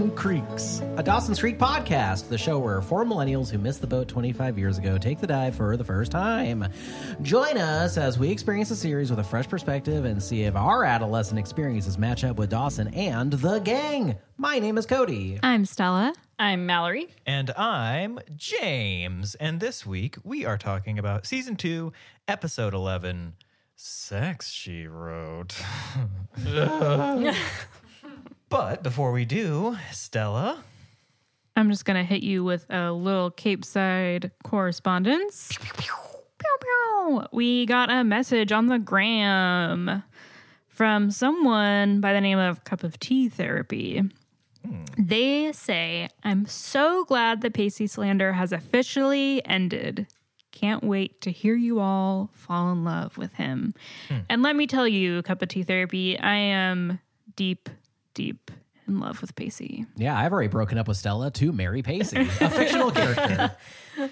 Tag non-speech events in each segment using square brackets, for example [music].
Freaks and Creeks, a Dawson's Creek podcast, the show where four millennials who missed the boat 25 years ago take the dive for the first time. Join us as we experience the series with a fresh perspective and see if our adolescent experiences match up with Dawson and the gang. My name is Cody. I'm Stella. I'm Mallory. And I'm James. And this week we are talking about season two, episode 11 Sex She Wrote. [laughs] [laughs] but before we do, Stella, I'm just going to hit you with a little Capeside correspondence. Pew, pew. We got a message on the gram from someone by the name of Cup of Tea Therapy. Hmm. They say, I'm so glad the Pacey slander has officially ended. Can't wait to hear you all fall in love with him. Hmm. And let me tell you, Cup of Tea Therapy, I am deep, deep in love with Pacey. Yeah, I've already broken up with Stella to marry Pacey, a fictional character. [laughs]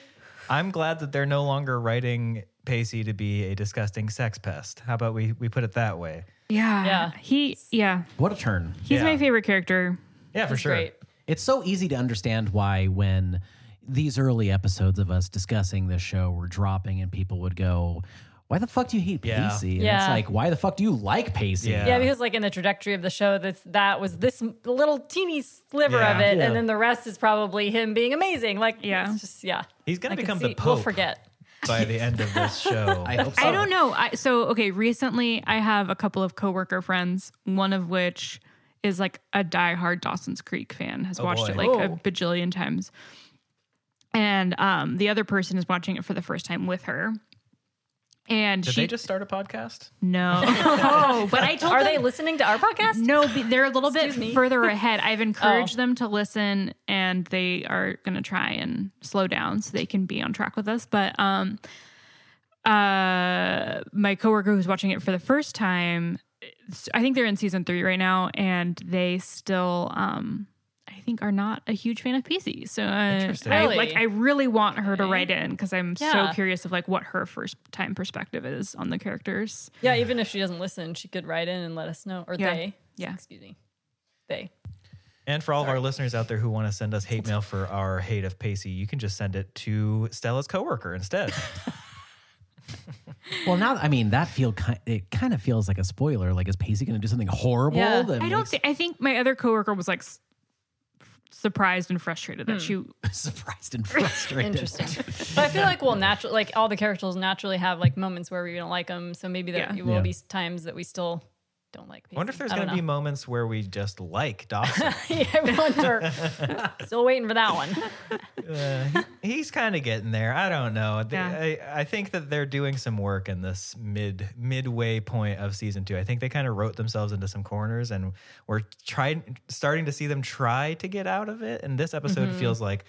I'm glad that they're no longer writing Pacey to be a disgusting sex pest. How about we, we put it that way? Yeah. Yeah. He, yeah. What a turn. He's Yeah. my favorite character. Yeah, for That's sure. great. It's so easy to understand why when these early episodes of us discussing this show were dropping and people would go, why the fuck do you hate Yeah. Pacey? And it's Yeah. like, why the fuck do you like Pacey? Yeah. Yeah, because like in the trajectory of the show, that's that was this little teeny sliver of it, Yeah. and then the rest is probably him being amazing. Like, Yeah. it's just yeah. He's going I to can become the see- We'll Pope forget. by the end of this show. [laughs] I hope so. I don't know. I, so, okay, recently I have a couple of coworker friends, one of which is like a diehard Dawson's Creek fan, has watched boy. it like a Oh. bajillion times. And um, the other person is watching it for the first time with her. And Did she they just start a podcast? no, [laughs] [laughs] oh, but I told Are them, they listening to our podcast? No, they're a little bit me? further ahead. I've [laughs] encouraged Oh. them to listen and they are going to try and slow down so they can be on track with us. But um uh my coworker who's watching it for the first time, I think they're in season 3 right now and they still um I think are not a huge fan of Pacey. So uh, Interesting. I Really? like I really want her to write in cuz I'm Yeah. so curious of like what her first time perspective is on the characters. Yeah, even if she doesn't listen, she could write in and let us know. Or Yeah. they. Yeah. Excuse me. They. And for all of our listeners out there who want to send us hate mail for our hate of Pacey, you can just send it to Stella's coworker instead. [laughs] Well, now, I mean, that feel ki- it kind of feels like a spoiler. Like, is Pacey going to do something horrible? Yeah. that I don't makes- think. I think my other coworker was like s- surprised and frustrated that hmm. she. [laughs] surprised and frustrated. Interesting. [laughs] but I feel like we'll naturally, like all the characters naturally have like moments where we don't like them. So maybe there Yeah. will Yeah. be times that we still don't like. I wonder if there's going to be moments where we just like [laughs] Dawson. yeah, I wonder. [laughs] Still waiting for that one. He's kind of getting there. I don't know. They- Yeah. I, I think that they're doing some work in this mid midway point of season two. I think they kind of wrote themselves into some corners, and we're trying starting to see them try to get out of it. And this episode Mm-hmm. feels like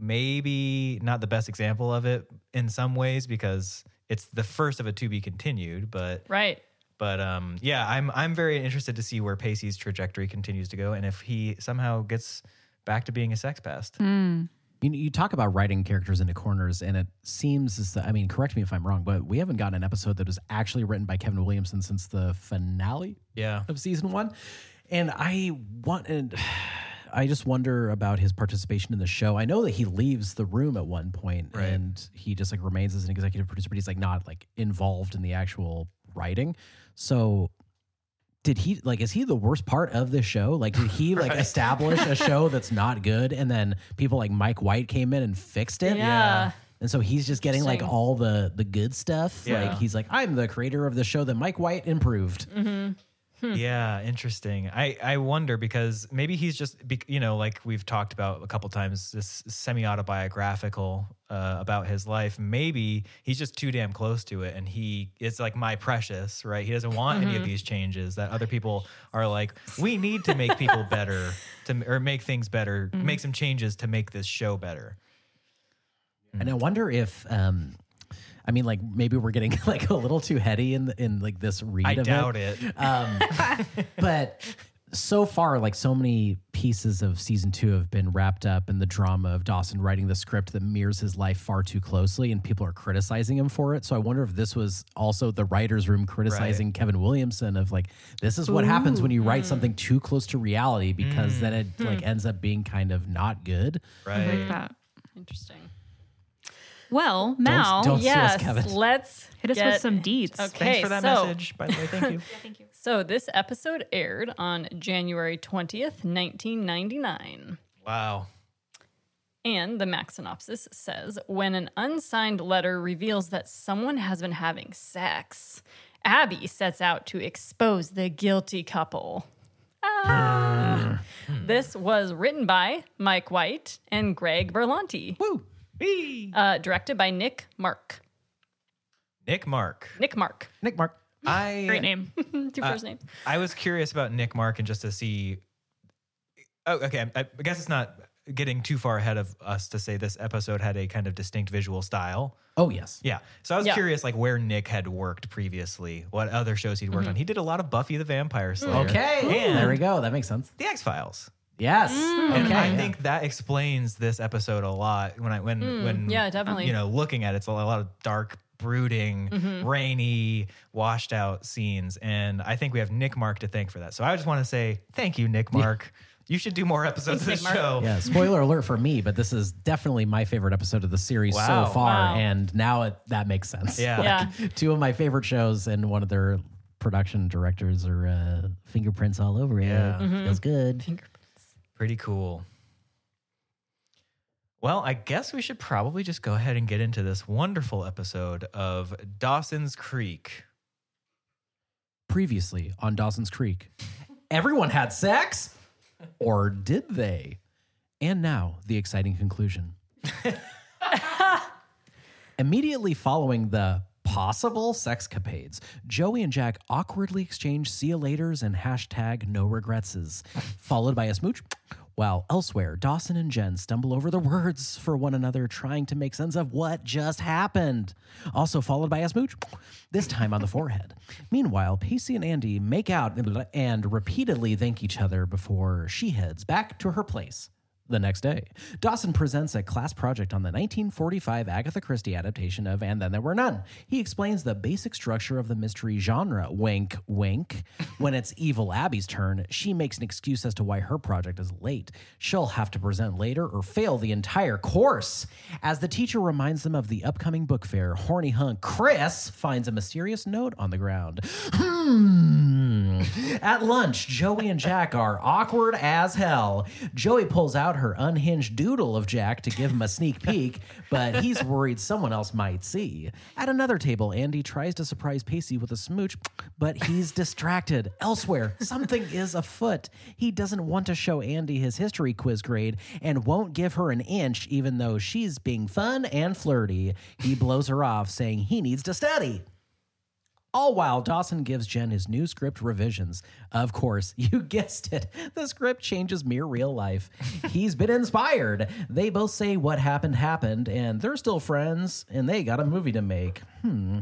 maybe not the best example of it in some ways because it's the first of a to be continued. But Right. But um, yeah, I'm I'm very interested to see where Pacey's trajectory continues to go, and if he somehow gets back to being a sex pest. You, you talk about writing characters into corners, and it seems as I mean, correct me if I'm wrong, but we haven't gotten an episode that was actually written by Kevin Williamson since the finale Yeah. of season one. And I want, and [sighs] I just wonder about his participation in the show. I know that he leaves the room at one point, Right. and he just like remains as an executive producer, but he's like not like involved in the actual writing. So. Did he like? Is he the worst part of this show? Like, did he like [laughs] establish a show [laughs] that's not good, and then people like Mike White came in and fixed it? Yeah. And so he's just getting like all the the good stuff. Yeah. Like he's like, I'm the creator of the show that Mike White improved. Mm-hmm. Yeah, interesting. I I wonder because maybe he's just you know like we've talked about a couple times this semi autobiographical uh, about his life. Maybe he's just too damn close to it, and he it's like my precious, right? He doesn't want any of these changes that other people are like. We need to make people better [laughs] to or make things better, make some changes to make this show better. And I wonder if um I mean like maybe we're getting [laughs] like a little too heady in the, in like this read I of doubt it. it. Um [laughs] but so far, like so many pieces of season two have been wrapped up in the drama of Dawson writing the script that mirrors his life far too closely, and people are criticizing him for it. So I wonder if this was also the writers' room criticizing Kevin Williamson of like, this is what happens when you write something too close to reality because then it like ends up being kind of not good. Right. like that. Interesting. Well, Mal, don't- sue us, yes, Kevin. let's hit us get- with some deets. Okay, Thanks for that so, message, by the way. Thank you. [laughs] So this episode aired on January 20th, 1999. wow. And the Mac synopsis says when an unsigned letter reveals that someone has been having sex, Abby sets out to expose the guilty couple. Ah. This was written by Mike White and Greg Berlanti, Woo! Whee! uh, directed by Nick Marck. Nick Marck. Nick Marck, Nick Marck. I Great name. two first names. I was curious about Nick Marck and just to see. Oh, okay. I, I guess it's not getting too far ahead of us to say this episode had a kind of distinct visual style. Oh yes. Yeah. So I was Yeah. curious, like where Nick had worked previously, what other shows he'd worked on. He did a lot of Buffy the Vampire Slayer. Okay. And there we go. That makes sense. The X Files. Yes. Mm. And Okay. I yeah. think that explains this episode a lot. When I when mm. when yeah, definitely. you know looking at it, it's a lot of dark, brooding, mm-hmm. rainy, washed out scenes, and I think we have Nick Marck to thank for that. So I just want to say thank you, Nick Marck. You should do more episodes Thanks, of Nick this Mark. show. Yeah, spoiler alert for me, but this is definitely my favorite episode of the series Wow. so far, Wow. and now it, that makes sense. Yeah. Yeah. two of my favorite shows, and one of their production directors are uh, fingerprints all over it. Yeah. Mm-hmm. Feels good. Pretty cool. Well, I guess we should probably just go ahead and get into this wonderful episode of Dawson's Creek. Previously on Dawson's Creek, [laughs] everyone had sex, or did they? And now the exciting conclusion. [laughs] Immediately following the possible sexcapades, Joey and Jack awkwardly exchange see you laters and hashtag no regretses, followed by a smooch. While elsewhere, Dawson and Jen stumble over the words for one another, trying to make sense of what just happened. Also followed by a smooch, this time on the forehead. Meanwhile, Pacey and Andy make out and repeatedly thank each other before she heads back to her place the next day. Dawson presents a class project on the 1945 Agatha Christie adaptation of And Then There Were None. He explains the basic structure of the mystery genre. Wink, wink. When it's Evil Abby's turn, she makes an excuse as to why her project is late. She'll have to present later or fail the entire course. As the teacher reminds them of the upcoming book fair, horny hunk Chris finds a mysterious note on the ground. Hmm. At lunch, Joey and Jack are awkward as hell. Joey pulls out her unhinged doodle of Jack to give him a sneak peek, but he's worried someone else might see. At another table, Andy tries to surprise Pacey with a smooch, but he's distracted. Elsewhere, something is afoot. He doesn't want to show Andy his history quiz grade and won't give her an inch, even though she's being fun and flirty. He blows her off, saying he needs to study. All while Dawson gives Jen his new script revisions. Of course, [laughs] you guessed it, the script changes mere real life. [laughs] He's been inspired. They both say what happened happened, and they're still friends, and they got a movie to make. Hmm.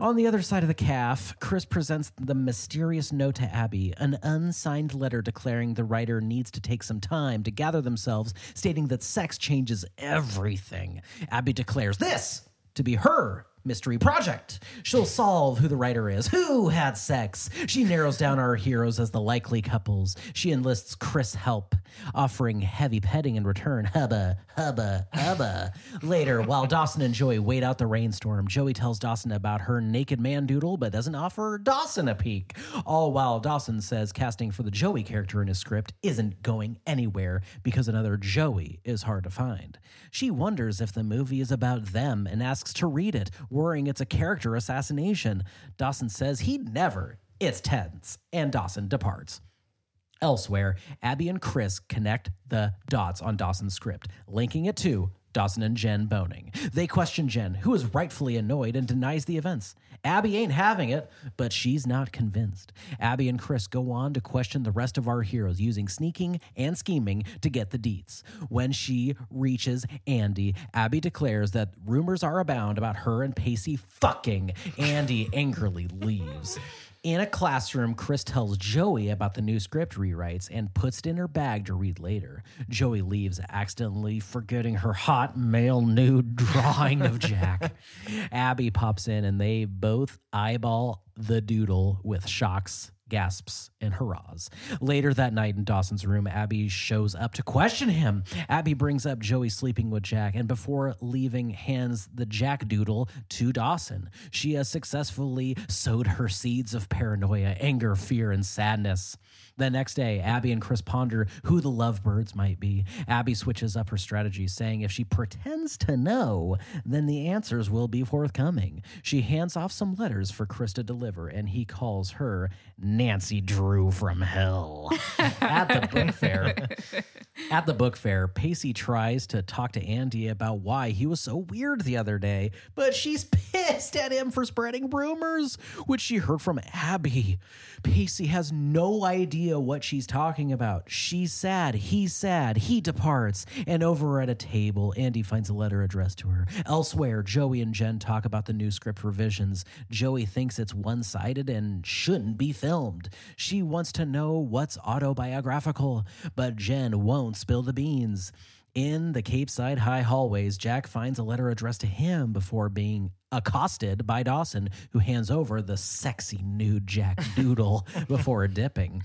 On the other side of the calf, Chris presents the mysterious note to Abby, an unsigned letter declaring the writer needs to take some time to gather themselves, stating that sex changes everything. Abby declares this to be her mystery project. She'll solve who the writer is, who had sex. She narrows down our heroes as the likely couples. She enlists Chris' help, offering heavy petting in return. Hubba, hubba, hubba. Later, while Dawson and Joey wait out the rainstorm, Joey tells Dawson about her naked man doodle, but doesn't offer Dawson a peek. All while Dawson says casting for the Joey character in his script isn't going anywhere because another Joey is hard to find. She wonders if the movie is about them and asks to read it, worrying it's a character assassination. Dawson says he'd never. It's tense, and Dawson departs. Elsewhere, Abby and Chris connect the dots on Dawson's script, linking it to Dawson and Jen boning. They question Jen, who is rightfully annoyed and denies the events. Abby ain't having it, but she's not convinced. Abby and Chris go on to question the rest of our heroes using sneaking and scheming to get the deets. When she reaches Andy, Abby declares that rumors are abound about her and Pacey fucking. Andy angrily leaves. In a classroom, Chris tells Joey about the new script rewrites and puts it in her bag to read later. Joey leaves, accidentally forgetting her hot male nude [laughs] drawing of Jack. Abby pops in and they both eyeball the doodle with shocks, gasps, and hurrahs. Later that night in Dawson's room, Abby shows up to question him. Abby brings up Joey sleeping with Jack and before leaving, hands the Jack doodle to Dawson. She has successfully sowed her seeds of paranoia, anger, fear, and sadness. The next day, Abby and Chris ponder who the lovebirds might be. Abby switches up her strategy, saying if she pretends to know, then the answers will be forthcoming. She hands off some letters for Chris to deliver, and he calls her Nancy Drew from hell. [laughs] At the book fair, at the book fair, Pacey tries to talk to Andy about why he was so weird the other day, but she's pissed at him for spreading rumors, which she heard from Abby. Pacey has no idea what she's talking about. She's sad, he's sad, he departs, and over at a table, Andy finds a letter addressed to her. Elsewhere, Joey and Jen talk about the new script revisions. Joey thinks it's one sided and shouldn't be filmed. She wants to know what's autobiographical, but Jen won't spill the beans. In the Capeside High hallways, Jack finds a letter addressed to him before being accosted by Dawson, who hands over the sexy nude Jack Doodle [laughs] before dipping.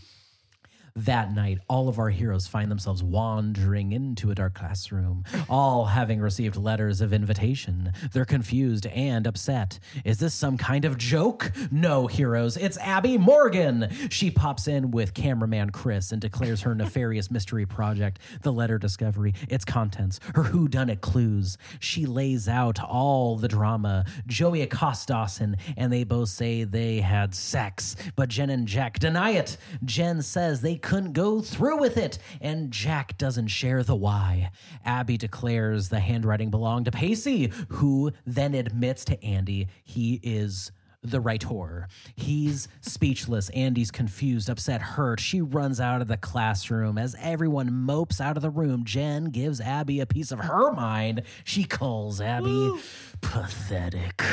That night, all of our heroes find themselves wandering into a dark classroom, all having received letters of invitation. They're confused and upset. Is this some kind of joke? No, heroes, it's Abby Morgan. She pops in with cameraman Chris and declares her [laughs] nefarious mystery project, the letter discovery, its contents, her whodunit clues. She lays out all the drama. Joey accosts Dawson, and they both say they had sex, but Jen and Jack deny it. Jen says they couldn't go through with it, and Jack doesn't share the why. Abby declares the handwriting belonged to Pacey, who then admits to Andy he is the writer. He's speechless. Andy's confused, upset, hurt. She runs out of the classroom. As everyone mopes out of the room, Jen gives Abby a piece of her mind. She calls Abby pathetic.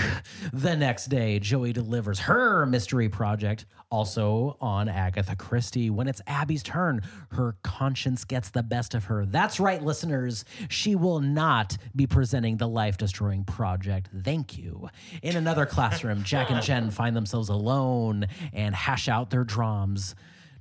The next day, Joey delivers her mystery project, also on Agatha Christie. When it's Abby's turn, her conscience gets the best of her. That's right, listeners. She will not be presenting the life destroying project. Thank you. In another classroom, Jack and Jen find themselves alone and hash out their drums.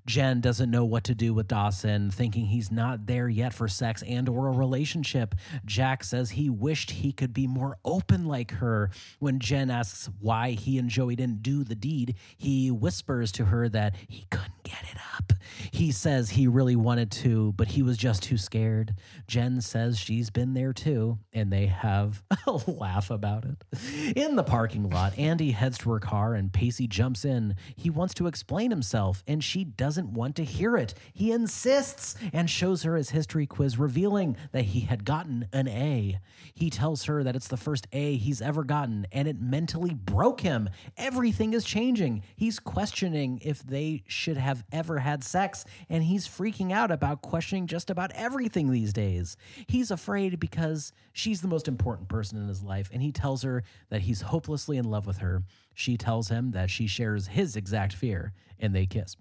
Jen doesn't know what to do with Dawson, thinking he's not there yet for sex and or a relationship. Jack says he wished he could be more open like her. When Jen asks why he and Joey didn't do the deed, he whispers to her that he couldn't get it up. He says he really wanted to, but he was just too scared. Jen says she's been there too, and they have [laughs] a laugh about it. In the parking lot, Andy heads to her car and Pacey jumps in. He wants to explain himself, and she doesn't want to hear it. He insists and shows her his history quiz, revealing that he had gotten an A. He tells her that it's the first A he's ever gotten, and it mentally broke him. Everything is changing. He's questioning if they should have ever had sex, and he's freaking out about questioning just about everything these days. He's afraid because she's the most important person in his life, and he tells her that he's hopelessly in love with her. She tells him that she shares his exact fear, and they kiss.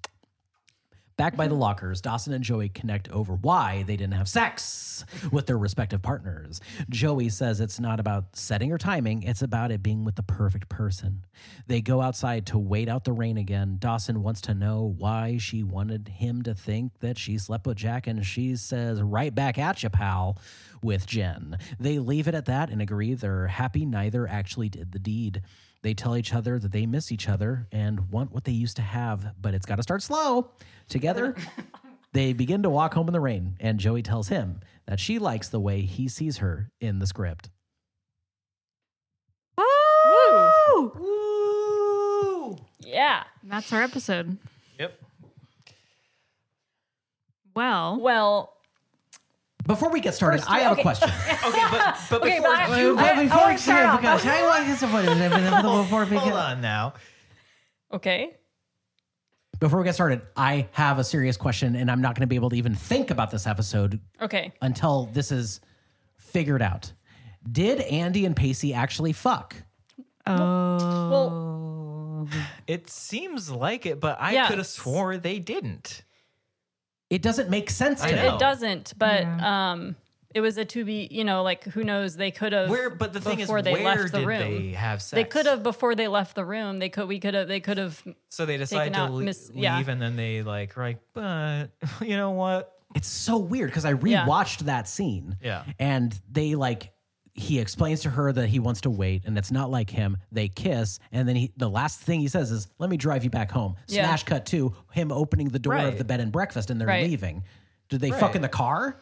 Back by the mm-hmm. lockers, Dawson and Joey connect over why they didn't have sex with their respective partners. Joey says it's not about setting or timing, it's about it being with the perfect person. They go outside to wait out the rain again. Dawson wants to know why she wanted him to think that she slept with Jack, and she says, Right back at you, pal, with Jen. They leave it at that and agree they're happy neither actually did the deed. They tell each other that they miss each other and want what they used to have, but it's got to start slow. Together, [laughs] they begin to walk home in the rain, and Joey tells him that she likes the way he sees her in the script. Woo! Woo! Yeah. That's our episode. Yep. Well, Well, Before we get started, First, I have okay. a question. [laughs] Okay, but but [laughs] Okay, before but I- you, I- I wanna [laughs] start off. before we hold get on now. okay. before we get started, I have a serious question, and I'm not going to be able to even think about this episode Okay. until this is figured out. Did Andy and Pacey actually fuck? oh, Well, [sighs] It seems like it, but I Yeah. could have swore they didn't. It doesn't make sense to know. me. It doesn't, but um, it was a to be. You know, like who knows? They could have. Where, but the thing is, before they where left the did room. they have sex? They could have before they left the room. They could. We could have. They could have. So they decided to out le- mis- leave, yeah. and then they like, right? But [laughs] you know what? It's so weird because I Yeah. rewatched that scene. Yeah. And they like he explains to her that he wants to wait and it's not like him. They kiss and then he the last thing he says is, Let me drive you back home. Yeah. Smash cut to him opening the door of the bed and breakfast and they're Right. leaving. Did they fuck Right. in the car?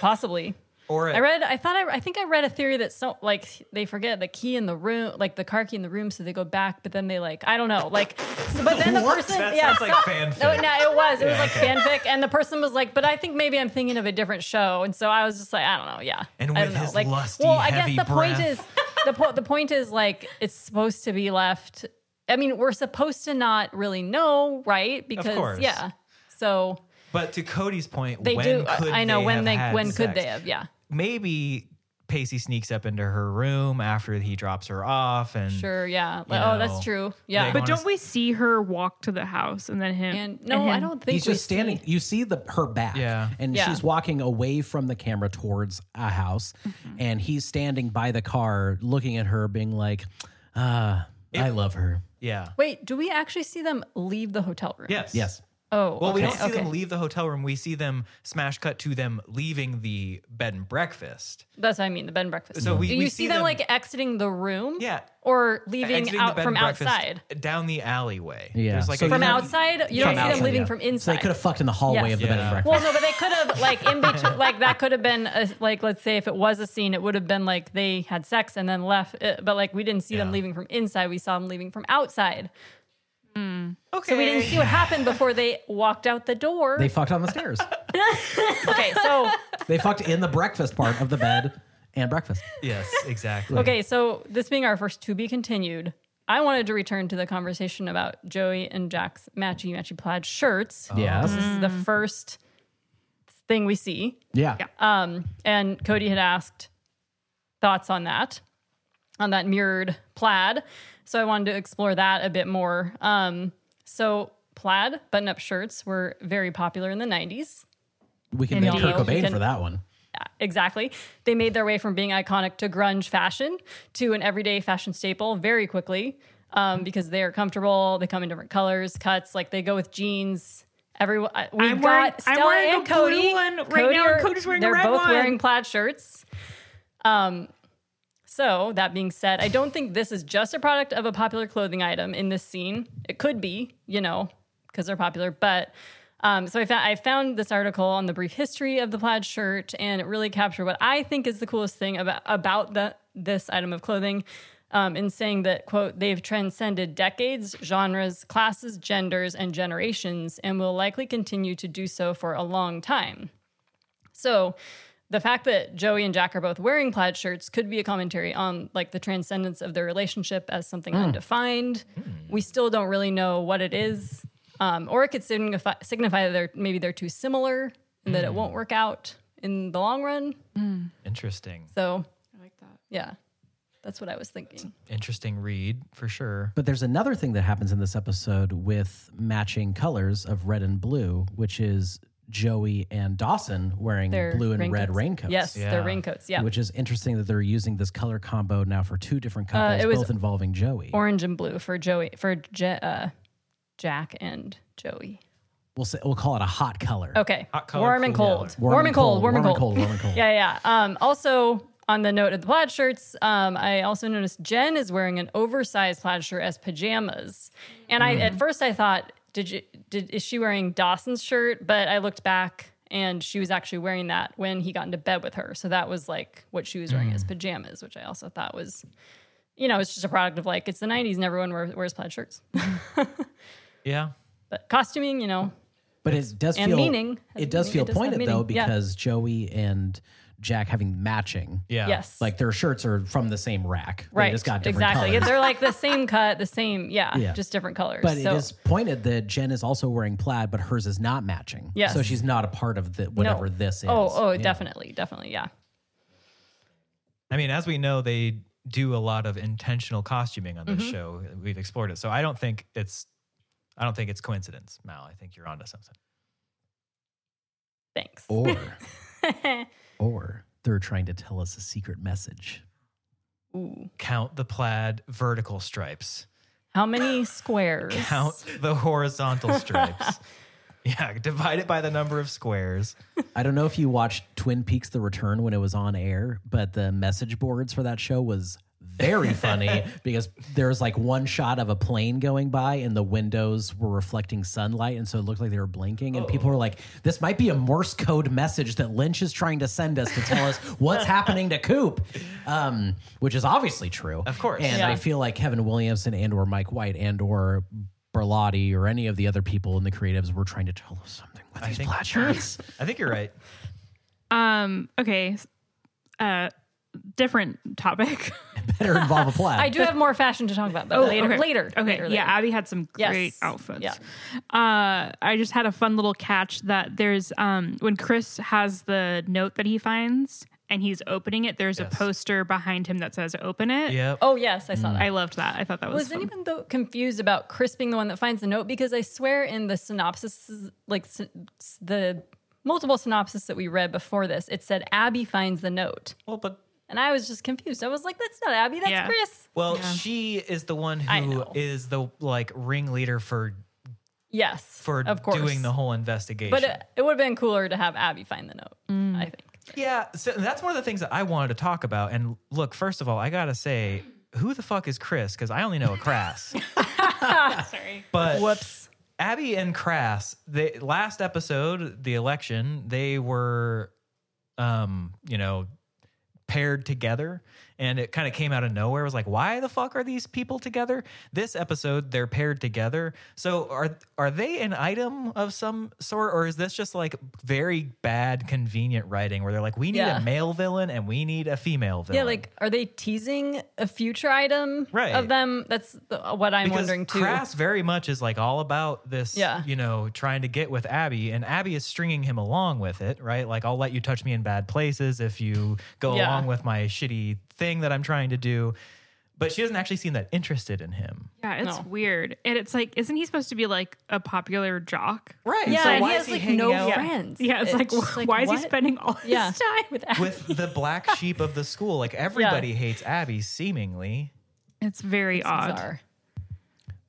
Possibly. Or I read. I thought. I, I think I read a theory that so like they forget the key in the room, like the car key in the room, so they go back. But then they like I don't know, like. so- but then the What? person, That yeah, sounds like fanfic. No, no, it was. It was Yeah, like okay. fanfic, and the person was like, "But I think maybe I'm thinking of a different show," and so I was just like, "I don't know, yeah." And I with don't know. his like, lusty, well, I guess the point breath. is the po- the point is like it's supposed to be left. I mean, we're supposed to not really know, right? Because course. yeah, so But to Cody's point, they when do. Could I know they when have they had when could sex? they have? Yeah. Maybe Pacey sneaks up into her room after he drops her off, and Sure, yeah. You Like, oh, that's true. Yeah. But don't s- we see her walk to the house and then him? and no, and I don't think He's we just standing. see- You see the her back, Yeah. and Yeah. she's walking away from the camera towards a house, and he's standing by the car, looking at her, being like, "Ah, I love her." yeah, Wait, do we actually see them leave the hotel room? yes, Yes, Oh, Well, we don't see okay. them leave the hotel room. We see them smash cut to them leaving the bed and breakfast. That's what I mean. The bed and breakfast. So we- do we you see see them, them- like exiting the room? Yeah. Or leaving Exiting out from outside. down the alleyway. Yeah. There's like So a From have- outside, you don't see them outside, leaving yeah. from So inside. they could have fucked in the hallway Yes. of the bed and breakfast. Well, no, but they could have [laughs] like in between, like that could have been a, like let's say if it was a scene, it would have been like they had sex and then left. uh, But like we didn't see them leaving from inside; we saw them leaving from outside. Okay. So we didn't see what happened before they walked out the door. they fucked on the stairs. [laughs] okay, so they fucked in the breakfast part of the bed and breakfast. Yes, exactly. Okay, so this being our first to be continued, I wanted to return to the conversation about Joey and Jack's matchy matchy plaid shirts. Yes. This is the first thing we see. Yeah. Um, and Cody had asked thoughts on that, on that mirrored plaid. So I wanted to explore that a bit more. Um, so plaid button up shirts were very popular in the 90s. We can And thank we Kurt Cobain can- for that one. Exactly. They made their way from being iconic to grunge fashion to an everyday fashion staple very quickly um, because they are comfortable. They come in different colors, cuts. Like they go with jeans. Everyone, uh, we've I'm wearing- got I'm Stella wearing and a blue Cody. one right now, and Cody's wearing a they're both one. wearing plaid shirts. Um, so that being said, I don't think this is just a product of a popular clothing item in this scene. It could be, you know, because they're popular, but. Um, so I found I found this article on the brief history of the plaid shirt, and it really captured what I think is the coolest thing about about the this item of clothing. Um, in saying that quote they've transcended decades, genres, classes, genders, and generations, and will likely continue to do so for a long time. So the fact that Joey and Jack are both wearing plaid shirts could be a commentary on like the transcendence of their relationship as something hmm. undefined. Hmm. We still don't really know what it is. Um, or it could signify, signify that they're maybe they're too similar and that it hmm. won't work out in the long run. Interesting. So I like that. yeah, that's what I was thinking. Interesting read for sure. But there's another thing that happens in this episode with matching colors of red and blue, which is Joey and Dawson wearing Their blue and red raincoats. raincoats. Yes, Yeah. they're raincoats. Yeah, Which is interesting that they're using this color combo now for two different couples, Uh, it was both involving Joey. orange and blue for Joey for Je- uh, Jack and Joey. we'll say we'll call it a hot color. Okay. Hot color, warm and cool cold. color. Warm, and cold. Warm and cold. Warm and cold. Yeah, yeah. Um, also, on the note of the plaid shirts, um, I also noticed Jen is wearing an oversized plaid shirt as pajamas. And I, at first, I thought, did you, did is she wearing Dawson's shirt? But I looked back, and she was actually wearing that when he got into bed with her. So that was like what she was wearing as mm. pajamas, which I also thought was, you know, it's just a product of like it's the '90s and everyone wears, wears plaid shirts. [laughs] Yeah. but costuming, you know, But it does And feel meaning. It does meaning. feel It does pointed though meaning. Yeah. because Joey and Jack having matching. Yeah. yes, Like their shirts are from the same rack. They right, just got different exactly. colors. They're like the same cut, the same, yeah, [laughs] Yeah. just different colors. But so, it is pointed that Jen is also wearing plaid, but hers is not matching. Yes. So she's not a part of the whatever no. this oh, is. Oh, oh, Yeah. definitely, definitely, yeah. I mean, as we know, they do a lot of intentional costuming on this mm-hmm. show. We've explored it, so I don't think it's I don't think it's coincidence, Mal. I think you're onto something. Thanks. Or, [laughs] or they're trying to tell us a secret message. Ooh. Count the plaid vertical stripes. How many squares? Count the horizontal stripes. [laughs] yeah, divide it by the number of squares. I don't know if you watched Twin Peaks: The Return when it was on air, but the message boards for that show was very [laughs] funny because there was like one shot of a plane going by and the windows were reflecting sunlight and so it looked like they were blinking and people were like this might be a morse code message that lynch is trying to send us to tell us what's happening to coop um, which is obviously true Of course. and Yeah. i feel like kevin williamson and or mike white and or Berlanti or any of the other people in the creatives were trying to tell us something with these think- plaid shirts [laughs] I think you're right. Um. Okay. Uh. Different topic. [laughs] [laughs] better involve a plaid I do have more fashion to talk about, but later, okay. later. Okay. later, yeah. Abby had some Yes. great outfits. Yeah. Uh, I just had a fun little catch that there's um when Chris has the note that he finds and he's opening it. There's Yes. a poster behind him that says "Open it." Yep. Oh yes, I saw that. I loved that. I thought that was, was fun. anyone though confused about Chris being the one that finds the note? Because I swear in the synopsis, like s- s- the multiple synopsis that we read before this, it said Abby finds the note, Well, but and I was just confused. I was like, "That's not Abby, that's Yeah. Chris." well, she is the one I who know. is the like ringleader for Yes, for of course. doing the whole investigation. But it, it would have been cooler to have Abby find the note. Mm. I think. Yeah, so that's one of the things that I wanted to talk about. And look, first of all, I gotta say, who the fuck is Chris? Because I only know a Crass. [laughs] Sorry. But Whoops. Abby and Crass, the last episode, the election, they were, um, you know, paired together, and it kind of came out of nowhere. It was like, why the fuck are these people together? This episode, they're paired together. So are are they an item of some sort, or is this just like very bad, convenient writing where they're like, we need Yeah. a male villain and we need a female villain? Yeah, like, are they teasing a future item Right. of them? That's what I'm because wondering too. Crass very much is like all about this, Yeah. you know, trying to get with Abby, and Abby is stringing him along with it, right? Like, I'll let you touch me in bad places if you go Yeah. along with my shitty thing that I'm trying to do. But she doesn't actually seem that interested in him. Yeah, it's No. weird. And it's like, isn't he supposed to be like a popular jock? Right. yeah, so and why he is has he like hanging no out friends. Yeah, it's, like, just why is he what? spending all his Yeah. time with Abby? with the black [laughs] sheep of the school? Like, everybody hates Abby, seemingly. It's very odd. Bizarre.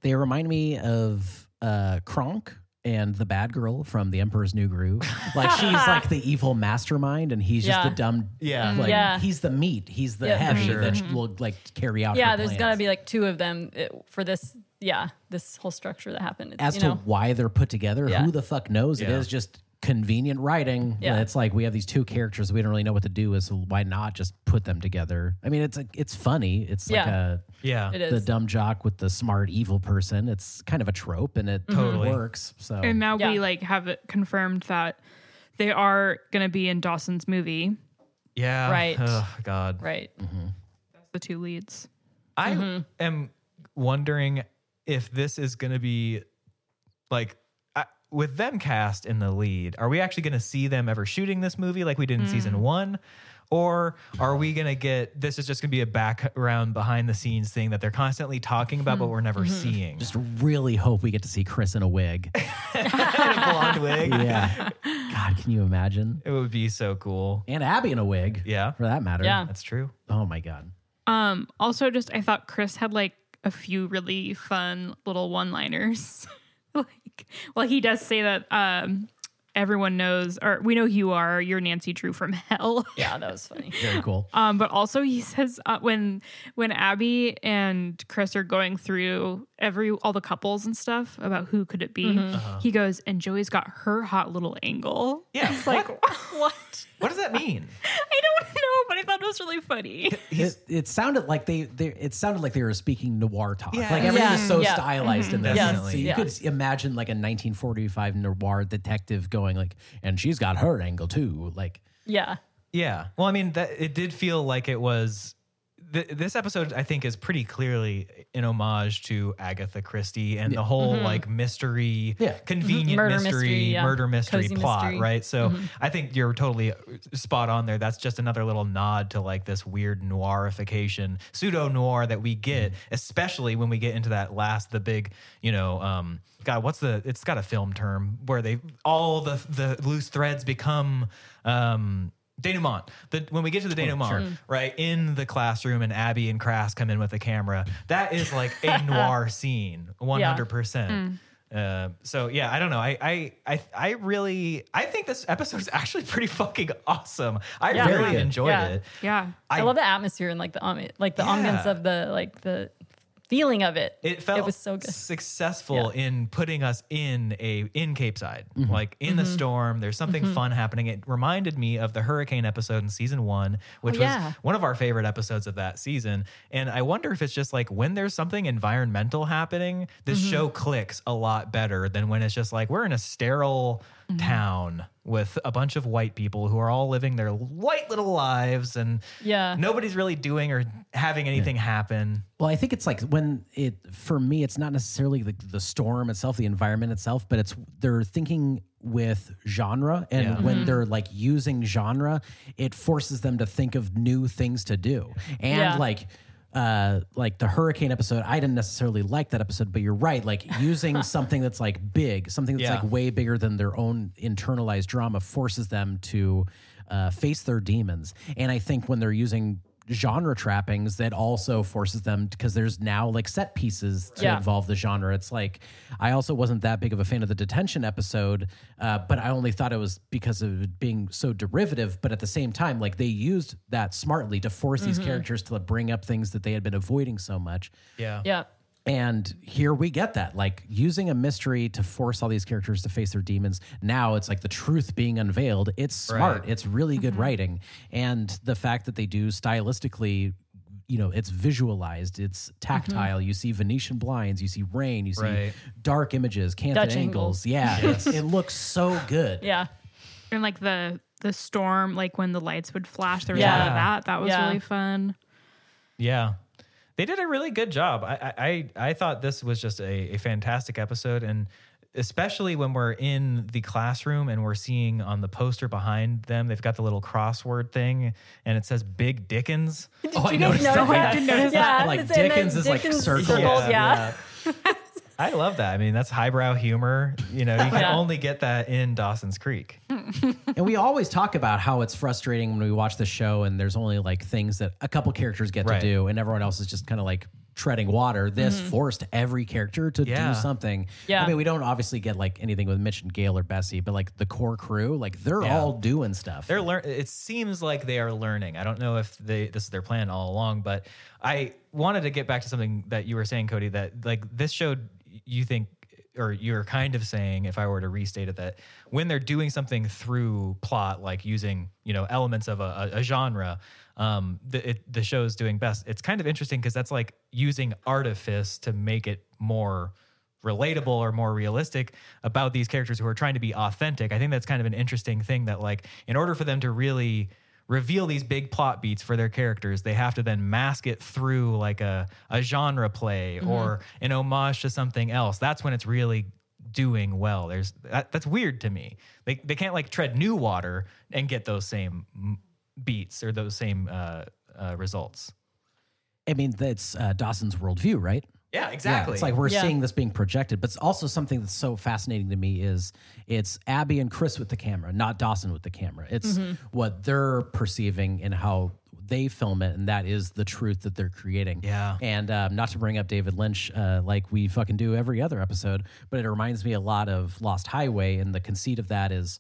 They remind me of uh, Kronk and the bad girl from The Emperor's New Groove. Like she's [laughs] like the evil mastermind, and he's just Yeah. the dumb. Yeah. like, Yeah. He's the meat. He's the Yeah, the heavy meat. that will like carry out. Yeah, her there's plans. got to be like two of them uh, for this. Yeah, this whole structure that happened. It's, As you to know, why they're put together, Yeah. who the fuck knows? It Yeah. is just convenient writing. Yeah. It's like we have these two characters we don't really know what to do with, so why not just put them together? I mean, it's like it's funny. It's like Yeah. a Yeah. it the is. dumb jock with the smart evil person. It's kind of a trope, and it Totally. works. So And now Yeah. we like have it confirmed that they are going to be in Dawson's movie. Yeah. Right. Oh, God. right. That's the two leads. I Mm-hmm. am wondering if this is going to be like I, with them cast in the lead. Are we actually going to see them ever shooting this movie like we did in Mm. season one? Or are we going to get this is just going to be a background behind the scenes thing that they're constantly talking about, but we're never Mm-hmm. seeing? just really hope we get to see Chris in a wig. [laughs] in a blonde wig. [laughs] yeah. God, can you imagine? It would be so cool. And Abby in a wig. Yeah. For that matter. Yeah. That's true. Oh my God. Um, also, just I thought Chris had like a few really fun little one-liners. [laughs] like, well, he does say that um, everyone knows, or we know who you are. You're Nancy Drew from [laughs] Hell. Yeah, that was funny. [laughs] Very cool. Um, but also he says uh, when when Abby and Chris are going through every all the couples and stuff about who could it be, Mm-hmm. he goes and Joey's got her hot little angle. Yeah. [laughs] It's like what? What does that mean? [laughs] I don't know, but I thought it was really funny. It, it sounded like they, they it sounded like they were speaking noir talk. Yeah. Like everything Yeah. is so Yeah. stylized in mm-hmm. this. Yes. So you Yeah. could imagine like a 1945 noir detective going like, and she's got her angle too. Like Yeah. Yeah. Well, I mean, that it did feel like it was th- this episode I think is pretty clearly an homage to Agatha Christie and the whole like mystery, Yeah. convenient Mm-hmm. Murder mystery, mystery, yeah. murder mystery Cozy plot, mystery. Mm-hmm. right? So I think you're totally spot on there. That's just another little nod to like this weird noirification, pseudo noir that we get, especially when we get into that last, the big, you know, um, God, what's the? It's got a film term where they all the the loose threads become. Um, denouement. The, when we get to the denouement, right in the classroom, and Abby and Crass come in with the camera. That is like a [laughs] noir scene, one hundred percent. Uh, so yeah, I don't know. I, I I I really I think this episode is [laughs] actually pretty fucking awesome. I Yeah. Really good. enjoyed Yeah. it. Yeah. I, love the atmosphere and like the um, like the ambiance Yeah. of the like the feeling of it. It felt it was so good. successful in putting us in a in Capeside, Mm-hmm. like in the storm. There's something fun happening. It reminded me of the hurricane episode in season one, which Oh, was one of our favorite episodes of that season. And I wonder if it's just like when there's something environmental happening, this Mm-hmm. show clicks a lot better than when it's just like we're in a sterile Mm-hmm. town with a bunch of white people who are all living their white little lives and Yeah. nobody's really doing or having anything happen. Well, I think it's like when it for me, it's not necessarily the, the storm itself, the environment itself, but it's they're thinking with genre, and Yeah. when mm-hmm. they're like using genre, it forces them to think of new things to do, and Yeah. like. Uh, like the hurricane episode, I didn't necessarily like that episode, but you're right. Like [laughs] using something that's like big, something that's Yeah. like way bigger than their own internalized drama, forces them to uh, face their demons. And I think when they're using genre trappings that also forces them because there's now like set pieces to Yeah. involve the genre. It's like I also wasn't that big of a fan of the detention episode, uh, but I only thought it was because of it being so derivative. But at the same time, like they used that smartly to force these characters to bring up things that they had been avoiding so much. Yeah. Yeah. And here we get that, like using a mystery to force all these characters to face their demons. Now it's like the truth being unveiled. It's smart. Right. It's really good mm-hmm. writing. And the fact that they do stylistically, you know, it's visualized, it's tactile. Mm-hmm. You see Venetian blinds, you see rain, you see Right. dark images, canted Dutch angles. angles. Yeah, [laughs] it's, it looks so good. Yeah. And like the the storm, like when the lights would flash, there was Yeah. a lot of that. That was Yeah. really fun. Yeah. They did a really good job. I I, I I thought this was just a, a fantastic episode and especially when we're in the classroom and we're seeing on the poster behind them, they've got the little crossword thing and it says Big Dickens. Oh, I you guys noticed notice that. that? [laughs] I didn't notice yeah, that. Like, it's- and then Dickens is, like, circled. circled, yeah. [laughs] I love that. I mean, that's highbrow humor. You know, you can [laughs] Yeah. only get that in Dawson's Creek. [laughs] And we always talk about how it's frustrating when we watch the show and there's only like things that a couple characters get Right. to do and everyone else is just kind of like treading water. This mm-hmm. forced every character to Yeah. do something. Yeah. I mean, we don't obviously get like anything with Mitch and Gail or Bessie, but like the core crew, like they're Yeah. all doing stuff. They're learn. It seems like they are learning. I don't know if they this is their plan all along, but I wanted to get back to something that you were saying, Cody. That like this showed you think, or you're kind of saying, if I were to restate it, that when they're doing something through plot, like using you know elements of a, a, genre. Um, the it, the show is doing best. It's kind of interesting because that's like using artifice to make it more relatable or more realistic about these characters who are trying to be authentic. I think that's kind of an interesting thing that like in order for them to really reveal these big plot beats for their characters, they have to then mask it through like a, a genre play or an homage to something else. That's when it's really doing well. There's that, that's weird to me. They they can't like tread new water and get those same beats or those same uh, uh, results. I mean, that's uh, Dawson's worldview, right? Yeah, exactly. Yeah, it's like we're Yeah. seeing this being projected, but it's also something that's so fascinating to me is it's Abby and Chris with the camera, not Dawson with the camera. It's Mm-hmm. what they're perceiving and how they film it, and that is the truth that they're creating. Yeah. And um, not to bring up David Lynch uh, like we fucking do every other episode, but it reminds me a lot of Lost Highway, and the conceit of that is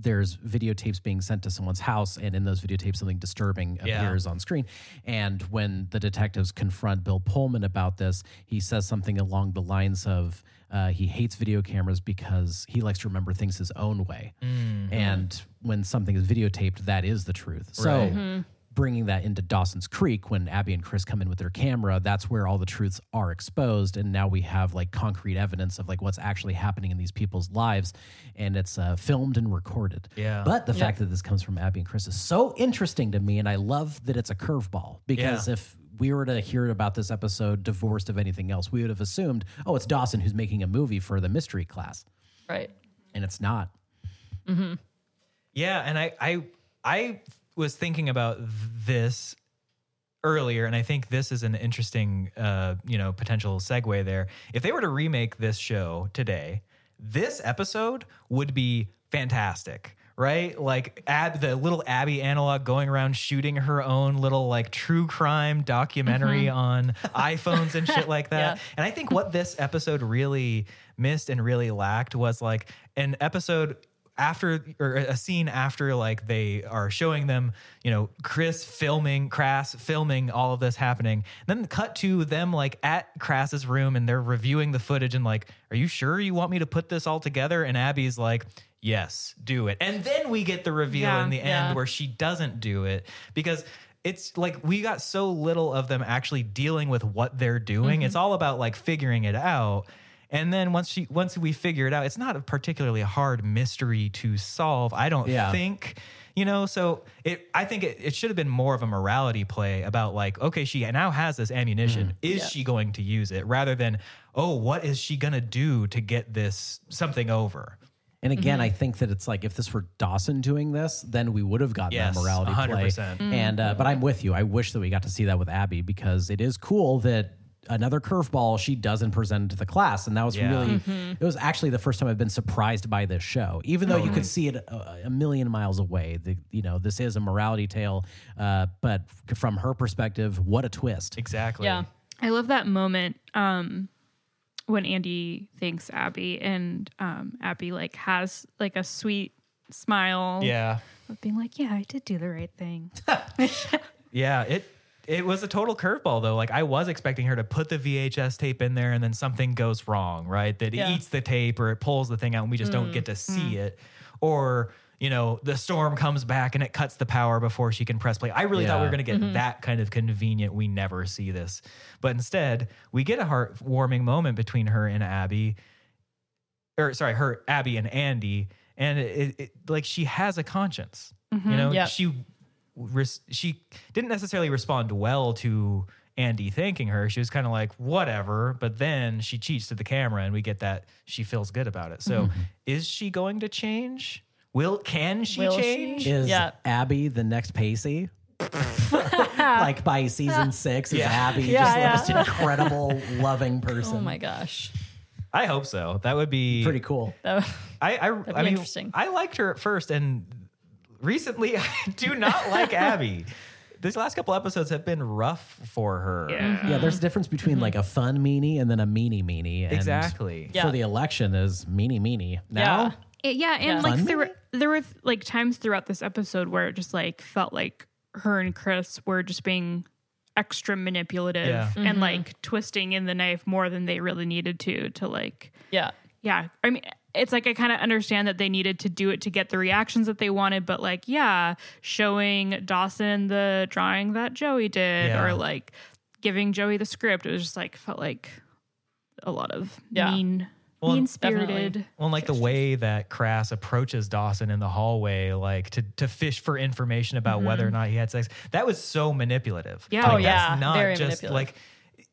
there's videotapes being sent to someone's house, and in those videotapes, something disturbing Yeah. appears on screen. And when the detectives confront Bill Pullman about this, he says something along the lines of uh, he hates video cameras because he likes to remember things his own way. Mm-hmm. And when something is videotaped, that is the truth. So. Right. Bringing that into Dawson's Creek when Abby and Chris come in with their camera, that's where all the truths are exposed. And now we have like concrete evidence of like what's actually happening in these people's lives. And it's uh, filmed and recorded. Yeah. But the fact that this comes from Abby and Chris is so interesting to me. And I love that it's a curveball because Yeah. if we were to hear about this episode divorced of anything else, we would have assumed, oh, it's Dawson who's making a movie for the mystery class. Right. And it's not. Yeah, and I I I was thinking about this earlier, and I think this is an interesting uh, you know potential segue there. If they were to remake this show today, this episode would be fantastic. Right, like Ab, the little Abby analog going around shooting her own little like true crime documentary on iPhones and shit like [laughs] that. Yeah. And I think what this episode really missed and really lacked was like an episode after or a scene after like they are showing them, you know, Chris filming, Crass filming all of this happening. Then cut to them like at Crass's room and they're reviewing the footage and like, are you sure you want me to put this all together? And Abby's like, yes, do it. And then we get the reveal Yeah. in the end Yeah. where she doesn't do it because it's like we got so little of them actually dealing with what they're doing. Mm-hmm. It's all about like figuring it out. And then once she once we figure it out, it's not a particularly hard mystery to solve. I don't Yeah. think. You know, so it I think it, it should have been more of a morality play about like, okay, she now has this ammunition. Is Yeah. she going to use it? Rather than, oh, what is she gonna do to get this something over? And again, Mm-hmm. I think that it's like if this were Dawson doing this, then we would have gotten Yes, that morality 100%. play. And uh, but I'm with you. I wish that we got to see that with Abby because it is cool that another curveball she doesn't present to the class, and that was Yeah. really Mm-hmm. it was actually the first time I've been surprised by this show, even though you could see it a, a million miles away. The, you know, this is a morality tale, uh, but from her perspective, what a twist! Exactly. Yeah. I love that moment um, when Andy thanks Abby and um, Abby like has like a sweet smile Yeah. of being like, yeah, I did do the right thing. [laughs] Yeah, it it was a total curveball though. Like I was expecting her to put the VHS tape in there and then something goes wrong, right? That Yeah. eats the tape or it pulls the thing out and we just don't mm. get to see mm. it. Or, you know, the storm comes back and it cuts the power before she can press play. I really thought we were going to get mm-hmm. that kind of convenient. We never see this. But instead, we get a heartwarming moment between her and Abby or sorry, her Abby and Andy and it, it, it like she has a conscience. You mm-hmm. know, Yep. she res- she didn't necessarily respond well to Andy thanking her. She was kind of like whatever, but then she cheats to the camera, and we get that she feels good about it. So, mm-hmm. is she going to change? Will can she Will she? change? Is Yeah. Abby the next Pacey? [laughs] like by season six, is Yeah. Abby Yeah, just yeah. the most incredible, [laughs] loving person? Oh my gosh. I hope so. That would be Pretty cool. That- I I, [laughs] be I mean, interesting. I liked her at first, and recently [laughs] I do not like Abby. These last couple episodes have been rough for her. Yeah. Mm-hmm. Yeah, there's a difference between mm-hmm. like a fun meanie and then a meanie meanie. And Exactly. Yeah. For the election is meanie meanie. Now, Yeah. It- yeah, and Yeah. like Fun there were there were like times throughout this episode where it just like felt like her and Chris were just being extra manipulative Yeah. and mm-hmm. like twisting in the knife more than they really needed to to like yeah. yeah. I mean it's like I kind of understand that they needed to do it to get the reactions that they wanted, but like yeah, showing Dawson the drawing that Joey did Yeah. or like giving Joey the script, it was just like felt like a lot of Yeah. mean Well, mean spirited. definitely. Well, like the way that Crass approaches Dawson in the hallway, like to, to fish for information about whether or mm-hmm. not he had sex, that was so manipulative. Yeah. Like, Oh, that's yeah. not Very just manipulative. like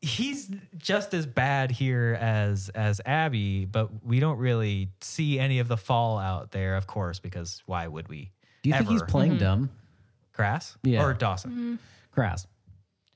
he's just as bad here as as Abby, but we don't really see any of the fallout there, of course, because why would we? do you think he's ever? playing mm-hmm. dumb? Crass Yeah. or Dawson? Mm-hmm. Crass.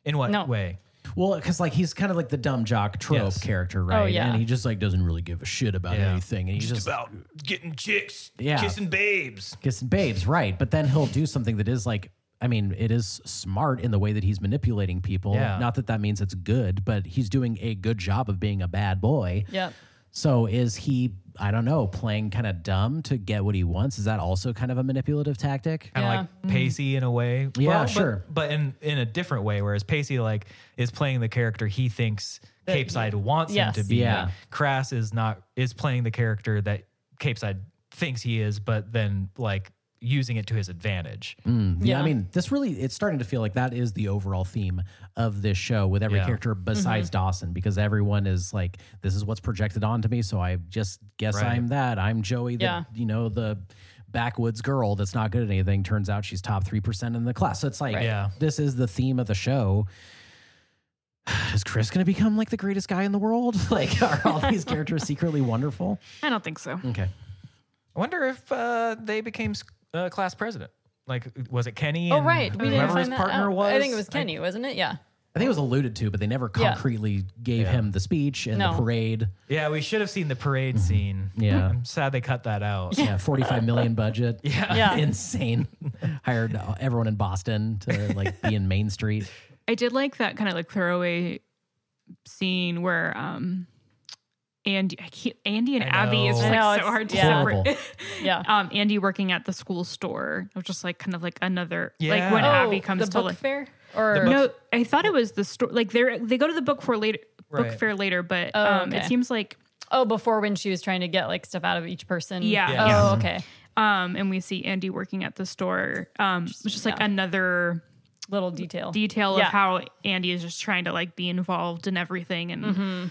In what No. way? Well, because like he's kind of like the dumb jock trope Yes. character, oh, right? yeah. And he just like doesn't really give a shit about Yeah. anything, and he just, about getting chicks, Yeah. kissing babes. kissing babes, right? But then he'll do something that is like, I mean, it is smart in the way that he's manipulating people. Yeah. Not that that means it's good, but he's doing a good job of being a bad boy. Yeah. So is he? I don't know, playing kind of dumb to get what he wants. Is that also kind of a manipulative tactic? kind of Yeah. like mm-hmm. Pacey in a way. Yeah, Well, sure. But, in in a different way. Whereas Pacey like is playing the character he thinks Capeside wants yes. him to be. Yeah. Crass is not is playing the character that Capeside thinks he is, but then like using it to his advantage. Yeah, I mean, this really it's starting to feel like that is the overall theme of this show with every Yeah. character besides Mm-hmm. Dawson because everyone is like this is what's projected onto me, so I just guess Right. I'm that. I'm Joey the Yeah. you know, the backwoods girl that's not good at anything. Turns out she's top 3% in the class. So it's like Yeah. this is the theme of the show. [sighs] Is Chris going to become like the greatest guy in the world? [laughs] Like are all these [laughs] characters secretly wonderful? I don't think so. Okay. I wonder if uh, they became s- uh, class president. Like, was it Kenny? Oh and right, we didn't whoever his find that partner out. was. I think it was Kenny, wasn't it? Yeah. I think it was alluded to, but they never Yeah. concretely gave Yeah. him the speech and No. the parade. Yeah, we should have seen the parade scene. Yeah. I'm sad they cut that out. Yeah, 45 million budget. [laughs] Yeah. Yeah. [laughs] Insane. Hired everyone in Boston to like be in Main Street. I did like that kind of like throwaway scene where um Andy I keep, Andy and I Abby is just like know, so hard to yeah. separate. [laughs] Yeah. um Andy working at the school store. It was just like kind of like another like when Yeah. Abby comes Oh, the to book like fair or no, I thought it was the store. Like they they go to the book for later book fair later, but Oh, um, okay. it seems like oh before when she was trying to get like stuff out of each person. Yeah. Yeah. Oh okay. um, and we see Andy working at the store. Um, it's just like Yeah. another Little detail. detail Yeah. of how Andy is just trying to like be involved in everything and Mm-hmm.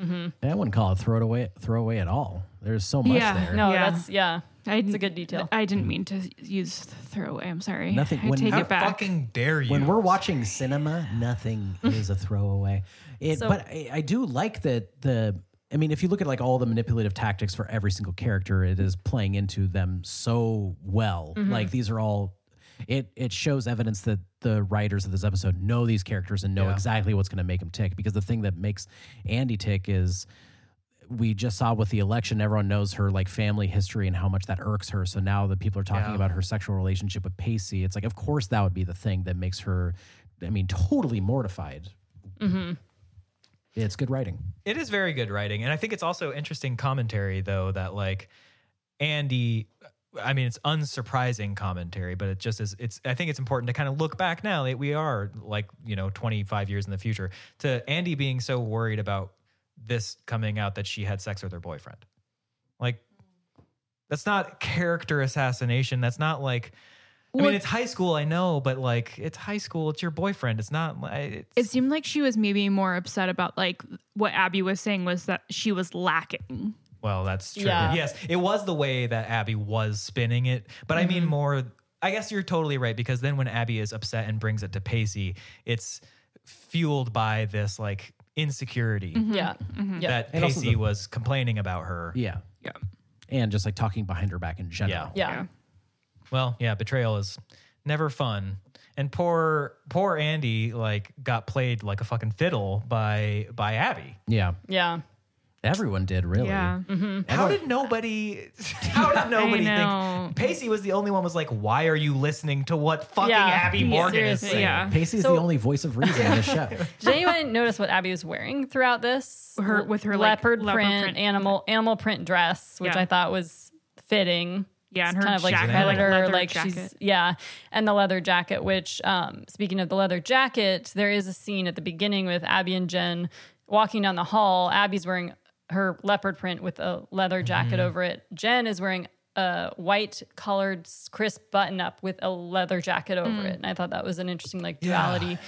Mm-hmm. I wouldn't call it throw it away, throw away at all. There's so much Yeah. there. no, Yeah. that's yeah. I It's a good detail. I didn't mean to use throwaway. I'm sorry. Nothing- I when- take How it back. fucking dare you? When we're watching cinema, nothing is a throwaway. It, So- but I, I do like that the. I mean, if you look at like all the manipulative tactics for every single character, it is playing into them so well. Mm-hmm. Like these are all. It it shows evidence that the writers of this episode know these characters and know Yeah. exactly what's going to make them tick. Because the thing that makes Andy tick is we just saw with the election, everyone knows her like family history and how much that irks her. So now that people are talking Yeah. about her sexual relationship with Pacey, it's like, of course, that would be the thing that makes her, I mean, totally mortified. Mm-hmm. It's good writing. It is very good writing. And I think it's also interesting commentary, though, that like Andy, I mean, it's unsurprising commentary, but it just is, it's, I think it's important to kind of look back now that we are like, you know, 25 years in the future to Andy being so worried about this coming out that she had sex with her boyfriend. Like, that's not character assassination. That's not like, I mean, it's high school, I know, but like, it's high school. It's your boyfriend. It's not like, it's, It seemed like she was maybe more upset about like what Abby was saying was that she was lacking. Well, that's true. Yeah. Yes, it was the way that Abby was spinning it, but I Mm-hmm. mean more. I guess you're totally right because then when Abby is upset and brings it to Pacey, it's fueled by this like insecurity Yeah. Yeah. that And Pacey the- was complaining about her. Yeah. Yeah. And just like talking behind her back in general. Yeah. yeah. Well, yeah, betrayal is never fun. And poor poor Andy like got played like a fucking fiddle by by Abby. Yeah. Yeah. Everyone did, really. Yeah. Mm-hmm. How did nobody? [laughs] How did nobody know. think? Pacey was the only one was like, "Why are you listening to what fucking Yeah. Abby Yeah, Morgan is seriously. saying?" Yeah. is So- the only voice of reason in the show. [laughs] Did anyone notice what Abby was wearing throughout this? Her- with her, like, leopard, leopard print, print. animal animal print dress, which Yeah. I thought was fitting. Yeah, and It's her kind of like jacket, predator, like like, she's jacket. yeah, and the leather jacket. Which, um, speaking of the leather jacket, there is a scene at the beginning with Abby and Jen walking down the hall. Abby's wearing her leopard print with a leather jacket over it. Jen is wearing a white colored crisp button up with a leather jacket over Mm. it, and I thought that was an interesting like duality.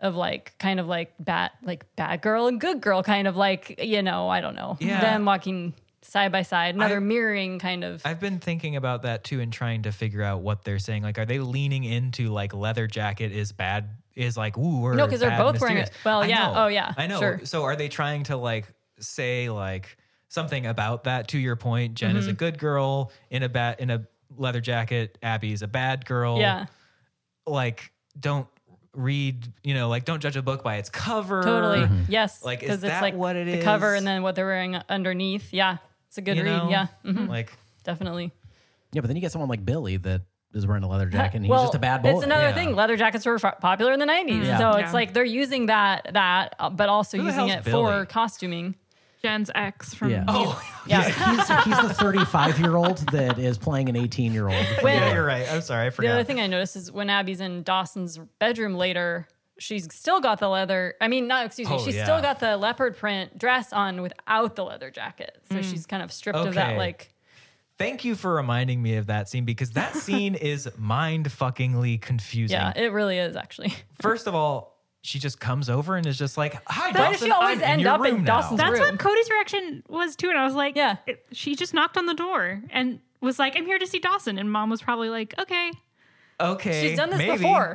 Of like kind of like bad like bad girl and good girl kind of like you know I don't know Yeah. them walking side by side another I- mirroring kind of I've been thinking about that too and trying to figure out what they're saying. Like, are they leaning into like leather jacket is bad? Is like ooh, or No, 'cause they're bad, both wearing it. Well, I yeah. know. Oh, yeah. I know. Sure. So are they trying to like say like something about that? To your point, Jen Mm-hmm. is a good girl in a bat in a leather jacket. Abby's a bad girl. yeah Like, don't read. You know, like don't judge a book by its cover. Totally. Yes. Like, is because it's that like what it the cover and then what they're wearing underneath. Yeah. It's a good You read. know? Yeah. Mhm. Like. Definitely. yeah, but then you get someone like Billy that is wearing a leather jacket and he's well, just a bad boy. It's another Yeah. thing. Leather jackets were f- popular in the 90s. Yeah. So Yeah. it's like they're using that, that, uh, but also Who using it Billy? for costuming. Jen's ex from Yeah. Oh, [laughs] Yeah. he's, he's the 35 year old that is playing an 18 year old. When- [laughs] yeah, you're right. I'm sorry. I forgot. The other thing I noticed is when Abby's in Dawson's bedroom later, she's still got the leather. I mean, not excuse me. Oh, she's yeah. still got the leopard print dress on without the leather jacket. So mm. she's kind of stripped of that Okay. like Thank you for reminding me of that scene because that [laughs] scene is mind fuckingly confusing. Yeah, it really is actually. First of all, she just comes over and is just like, "Hi, Why does Dawson. she always I'm in end your up in room now." Dawson's That's room. what Cody's reaction was too, and I was like, Yeah. it- she just knocked on the door and was like, "I'm here to see Dawson," and Mom was probably like, "Okay." Okay, She's done this maybe. before.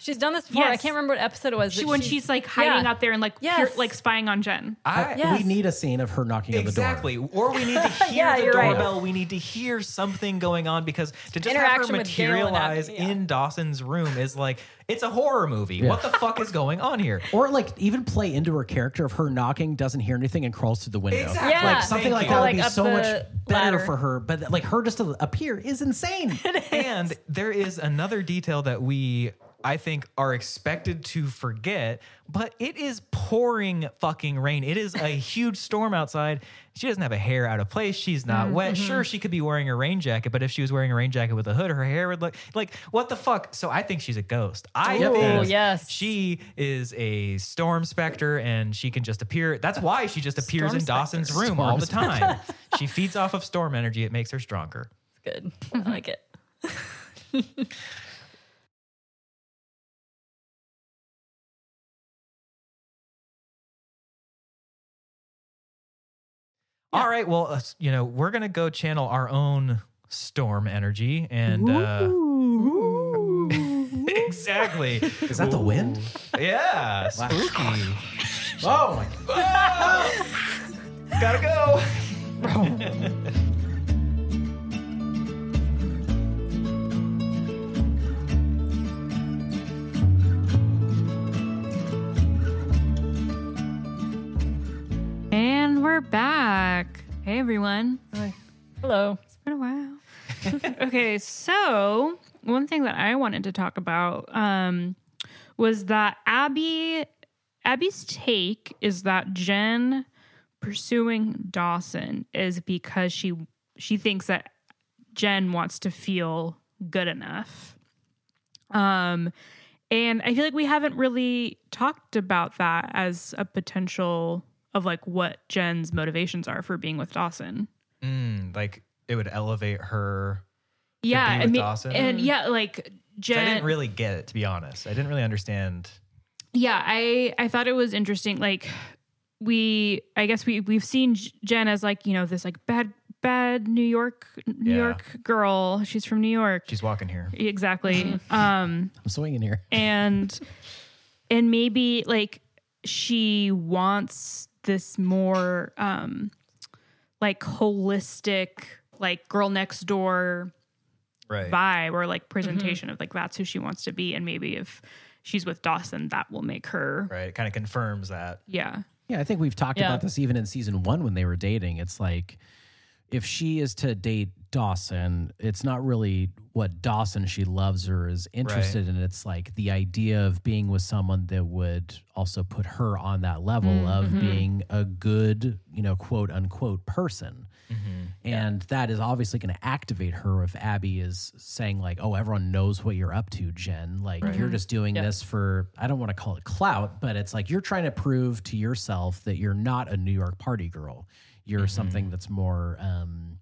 She's done this before. I can't remember what episode it was. She when she's, like hiding yeah. out there and like Yes. peer- like spying on Jen. I, uh, Yes. We need a scene of her knocking Exactly. on the door. Exactly. Or we need to [laughs] hear Yeah, the you're right. doorbell. We need to hear something going on because to just have her with Gail and materialize Abby, yeah. in Dawson's room is like it's a horror movie. What the fuck is going on here? Or like even play into her character of her knocking, doesn't hear anything, and crawls through the window. Exactly. Yeah. Like something Thank like you. that would Like be so the much better ladder. for her. But like her just to appear is insane. [laughs] And there is another detail that we I think are expected to forget, but it is pouring fucking rain. It is a [laughs] huge storm outside. She doesn't have a hair out of place. She's not mm, wet. Mm-hmm. Sure, she could be wearing a rain jacket, but if she was wearing a rain jacket with a hood, her hair would look like what the fuck? So I think she's a ghost. I Ooh, think yes. she is a storm specter and she can just appear. That's why she just appears Storm in Dawson's specter. room all the time. [laughs] she feeds off of storm energy. It makes her stronger. It's good. I like it. [laughs] All right. Well, uh, you know, we're going to go channel our own storm energy and uh [laughs] exactly. Is that the wind? Yeah, spooky. [laughs] Oh my god. Gotta go. And we're back. Hey everyone. Hi. Hello. It's been a while. [laughs] okay, so one thing that I wanted to talk about um, was that Abby Abby's take is that Jen pursuing Dawson is because she she thinks that Jen wants to feel good enough. Um and I feel like we haven't really talked about that as a potential of like what Jen's motivations are for being with Dawson. Mm, like it would elevate her. yeah, be I mean, Dawson? and yeah, like Jen. I didn't really get it to be honest. I didn't really understand. yeah, I I thought it was interesting. Like we, I guess we we've seen Jen as like you know this like bad bad New York New Yeah. York girl. She's from New York. She's walking here. exactly. [laughs] um, I'm swinging here. and and maybe like she wants this more um like holistic like girl next door Right. vibe or like presentation of like that's who she wants to be and maybe if she's with Dawson that will make her Right. It kind of confirms that. yeah Yeah, I think we've talked Yeah. about this even in season one when they were dating. It's like if she is to date Dawson, it's not really what Dawson she loves or is interested in. It's like the idea of being with someone that would also put her on that level mm-hmm. of being a good, you know, quote unquote person. Mm-hmm. And that is obviously going to activate her if Abby is saying, like, oh, everyone knows what you're up to, Jen. Like, you're just doing Yeah. this for, I don't want to call it clout, but it's like you're trying to prove to yourself that you're not a New York party girl. You're something that's more, um,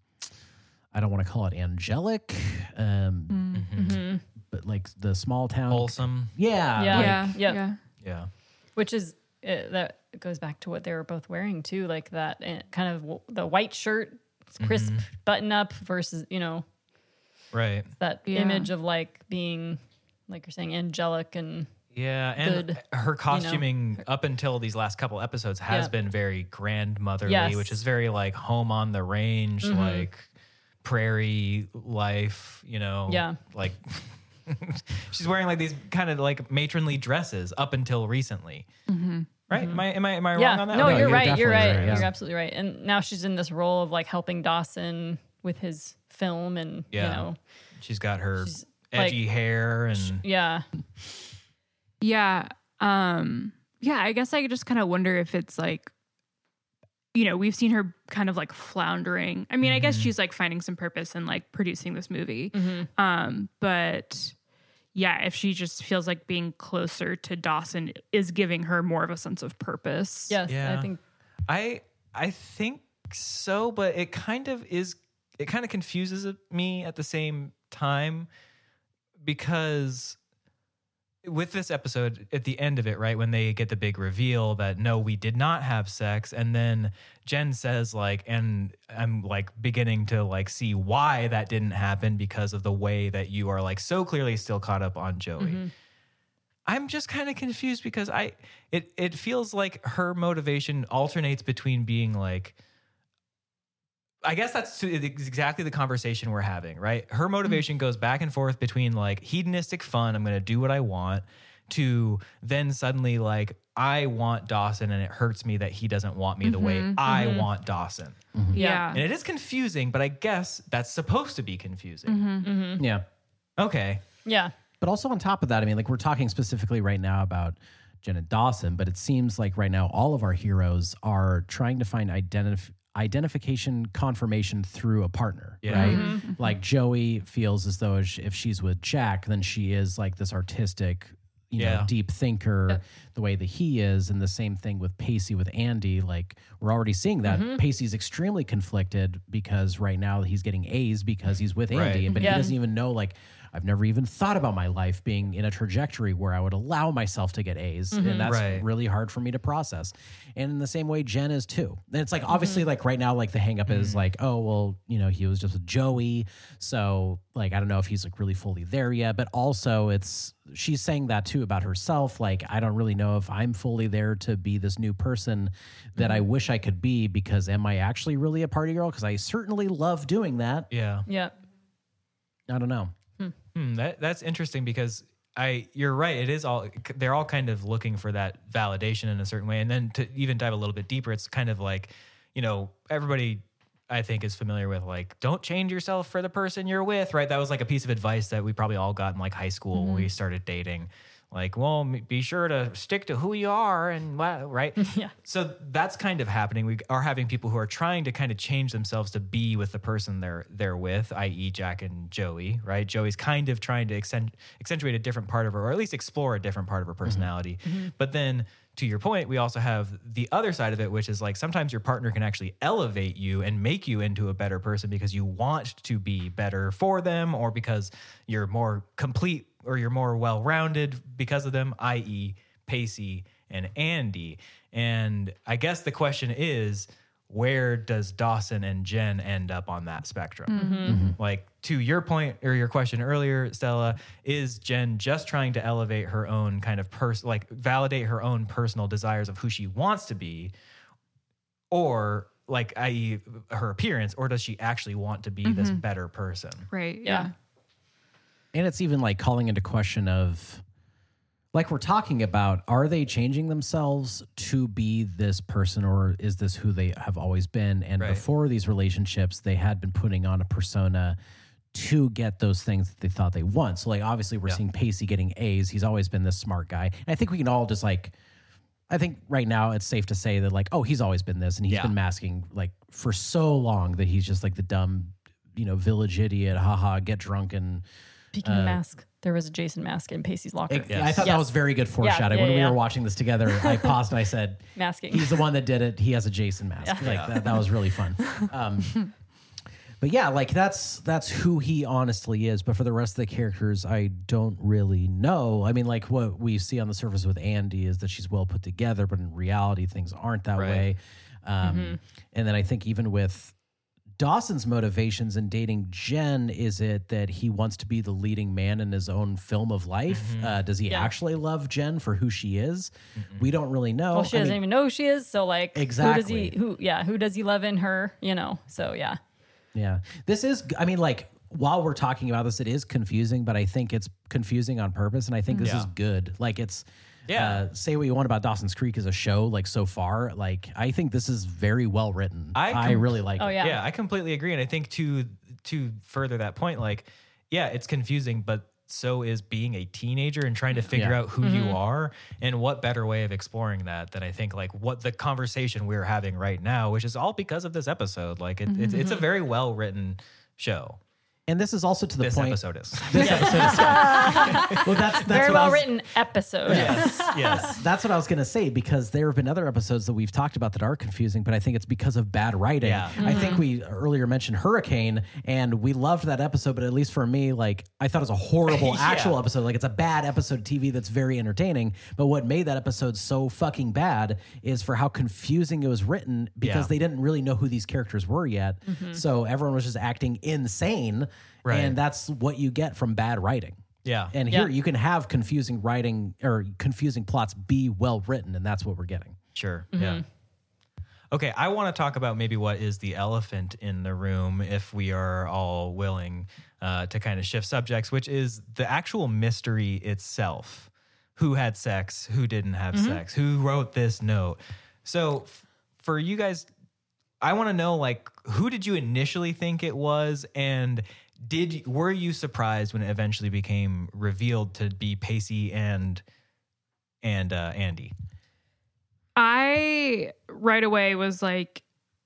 I don't want to call it angelic, um, but like the small town. Wholesome. Yeah. Yeah. like- yeah yeah. yeah Yeah. Which is uh, that goes back to what they were both wearing too, like that uh, kind of w- the white shirt, crisp button up versus you know Right. that Yeah. image of like being like you're saying angelic and Yeah, and good, her costuming up until these last couple episodes has Yeah. been very grandmotherly, Yes. which is very like home on the range, mm-hmm. like prairie life, you know. Yeah. Like [laughs] she's wearing like these kind of like matronly dresses up until recently. Mm-hmm. Right? Mm-hmm. Am I am I am I yeah wrong on that? no No, you're, you're right you're right, right, yeah. you're absolutely right and now she's in this role of like helping Dawson with his film and Yeah. you know She's got her She's, like- edgy hair and yeah yeah um yeah i guess i just kind of wonder if it's like you know we've seen her kind of like floundering. I mean i guess she's like finding some purpose in like producing this movie. Um but yeah if she just feels like being closer to dawson is giving her more of a sense of purpose. Yes Yeah. I think I I think so, but it kind of is it kind of confuses me at the same time because with this episode at the end of it right when they get the big reveal that no we did not have sex and then jen says like and i'm like beginning to like see why that didn't happen because of the way that you are like so clearly still caught up on joey. Mm-hmm. I'm just kind of confused because i it it feels like her motivation alternates between being like I guess that's exactly the conversation we're having, right? Her mm-hmm. motivation goes back and forth between like hedonistic fun, I'm going to do what I want, to then suddenly like, I want Dawson and it hurts me that he doesn't want me the way mm-hmm. I mm-hmm. want Dawson. Yeah. And it is confusing, but I guess that's supposed to be confusing. Yeah. Okay. Yeah. But also on top of that, I mean, like we're talking specifically right now about Jen and Dawson, but it seems like right now all of our heroes are trying to find identif- identification confirmation through a partner, Yeah. right? Mm-hmm. Mm-hmm. Like Joey feels as though if if she's with Jack, then she is like this artistic, you know, deep thinker the way that he is. And the same thing with Pacey with Andy. Like we're already seeing that mm-hmm. Pacey's extremely conflicted because right now he's getting A's because he's with Andy, Right. but Yeah. he doesn't even know like I've never even thought about my life being in a trajectory where I would allow myself to get A's. And mm-hmm. that's Right. really hard for me to process. And in the same way, Jen is too. And it's like, mm-hmm. obviously, like right now, like the hang up is mm-hmm. like, oh, well, you know, he was just with Joey. So, like, I don't know if he's like really fully there yet. But also, it's, she's saying that too about herself. Like, I don't really know if I'm fully there to be this new person that I wish I could be because am I actually really a party girl? Because I certainly love doing that. Yeah. Yeah. I don't know. Hmm, that that's interesting because I you're right. It is all they're all kind of looking for that validation in a certain way. And then to even dive a little bit deeper, it's kind of like you know everybody I think is familiar with like don't change yourself for the person you're with. Right? That was like a piece of advice that we probably all got in like high school when we started dating. Like, well, be sure to stick to who you are, and right. [laughs] Yeah. So that's kind of happening. We are having people who are trying to kind of change themselves to be with the person they're they're with, i.e., Jack and Joey. Right? Joey's kind of trying to accent, accentuate a different part of her, or at least explore a different part of her mm-hmm. personality. Mm-hmm. But then, to your point, we also have the other side of it, which is like sometimes your partner can actually elevate you and make you into a better person because you want to be better for them, or because you're more complete or you're more well rounded because of them, i.e., Pacey and Andy. And I guess the question is, where does Dawson and Jen end up on that spectrum? Mm-hmm. Mm-hmm. Like to your point or your question earlier, Stella, is Jen just trying to elevate her own kind of person, like validate her own personal desires of who she wants to be, or like i.e. her appearance, or does she actually want to be this mm-hmm. better person? Right. Yeah. Yeah. And it's even like calling into question of like we're talking about are they changing themselves to be this person or is this who they have always been and Right. before these relationships they had been putting on a persona to get those things that they thought they want so like obviously we're seeing pacey getting a's he's always been this smart guy and i think we can all just like I think right now it's safe to say that like, oh, he's always been this, and he's Yeah. been masking like for so long that he's just like the dumb, you know, village idiot. Haha, get drunk and. Speaking of mask, there was a Jason mask in Pacey's locker. I thought that was very good foreshadowing. yeah, when we were watching this together, I [laughs] paused and I said, Masking. He's the one that did it. He has a Jason mask. Like that, that was really fun. [laughs] Um, but yeah, like that's that's who he honestly is. But for the rest of the characters, I don't really know. I mean, like what we see on the surface with Andy is that she's well put together, but in reality, things aren't that Right. way. Um, And then I think even with Dawson's motivations in dating Jen, is it that he wants to be the leading man in his own film of life? Uh, does he Yeah. actually love Jen for who she is? We don't really know. well, she I doesn't mean- even know who she is. So like, Exactly. Who does he? Who? Yeah. Who does he love in her? You know. So yeah. Yeah. This is, I mean, like, while we're talking about this, it is confusing, but I think it's confusing on purpose. And I think this Yeah. is good. Like, it's, Yeah. uh, say what you want about Dawson's Creek as a show, like, so far. Like, I think this is very well written. I I, really like Oh it. yeah. Yeah, I completely agree. And I think to to further that point, like, yeah, it's confusing, but so is being a teenager and trying to figure Yeah. out who you are. And what better way of exploring that than I think like what the conversation we're having right now, which is all because of this episode. Like it, it's it's a very well written show. And this is also to the This point. episode is. [laughs] This episode is- [laughs] well, that's, that's Very what well was- written episode. yes. [laughs] Yes. That's what I was going to say because there have been other episodes that we've talked about that are confusing, but I think it's because of bad writing. Yeah. I think we earlier mentioned Hurricane, and we loved that episode, but at least for me, like I thought it was a horrible Yeah. actual episode. Like it's a bad episode of TV that's very entertaining. But what made that episode so fucking bad is for how confusing it was written because Yeah. they didn't really know who these characters were yet. Mm-hmm. So everyone was just acting insane. Right. And that's what you get from bad writing. Yeah. And Yeah. here you can have confusing writing or confusing plots be well written, and that's what we're getting. Sure. Yeah. Okay, I want to talk about maybe what is the elephant in the room, if we are all willing uh, to kind of shift subjects, which is the actual mystery itself. Who had sex? Who didn't have sex? Who wrote this note? So, f- for you guys, I want to know like who did you initially think it was, and did were you surprised when it eventually became revealed to be Pacey and and uh, Andy? I right away was like,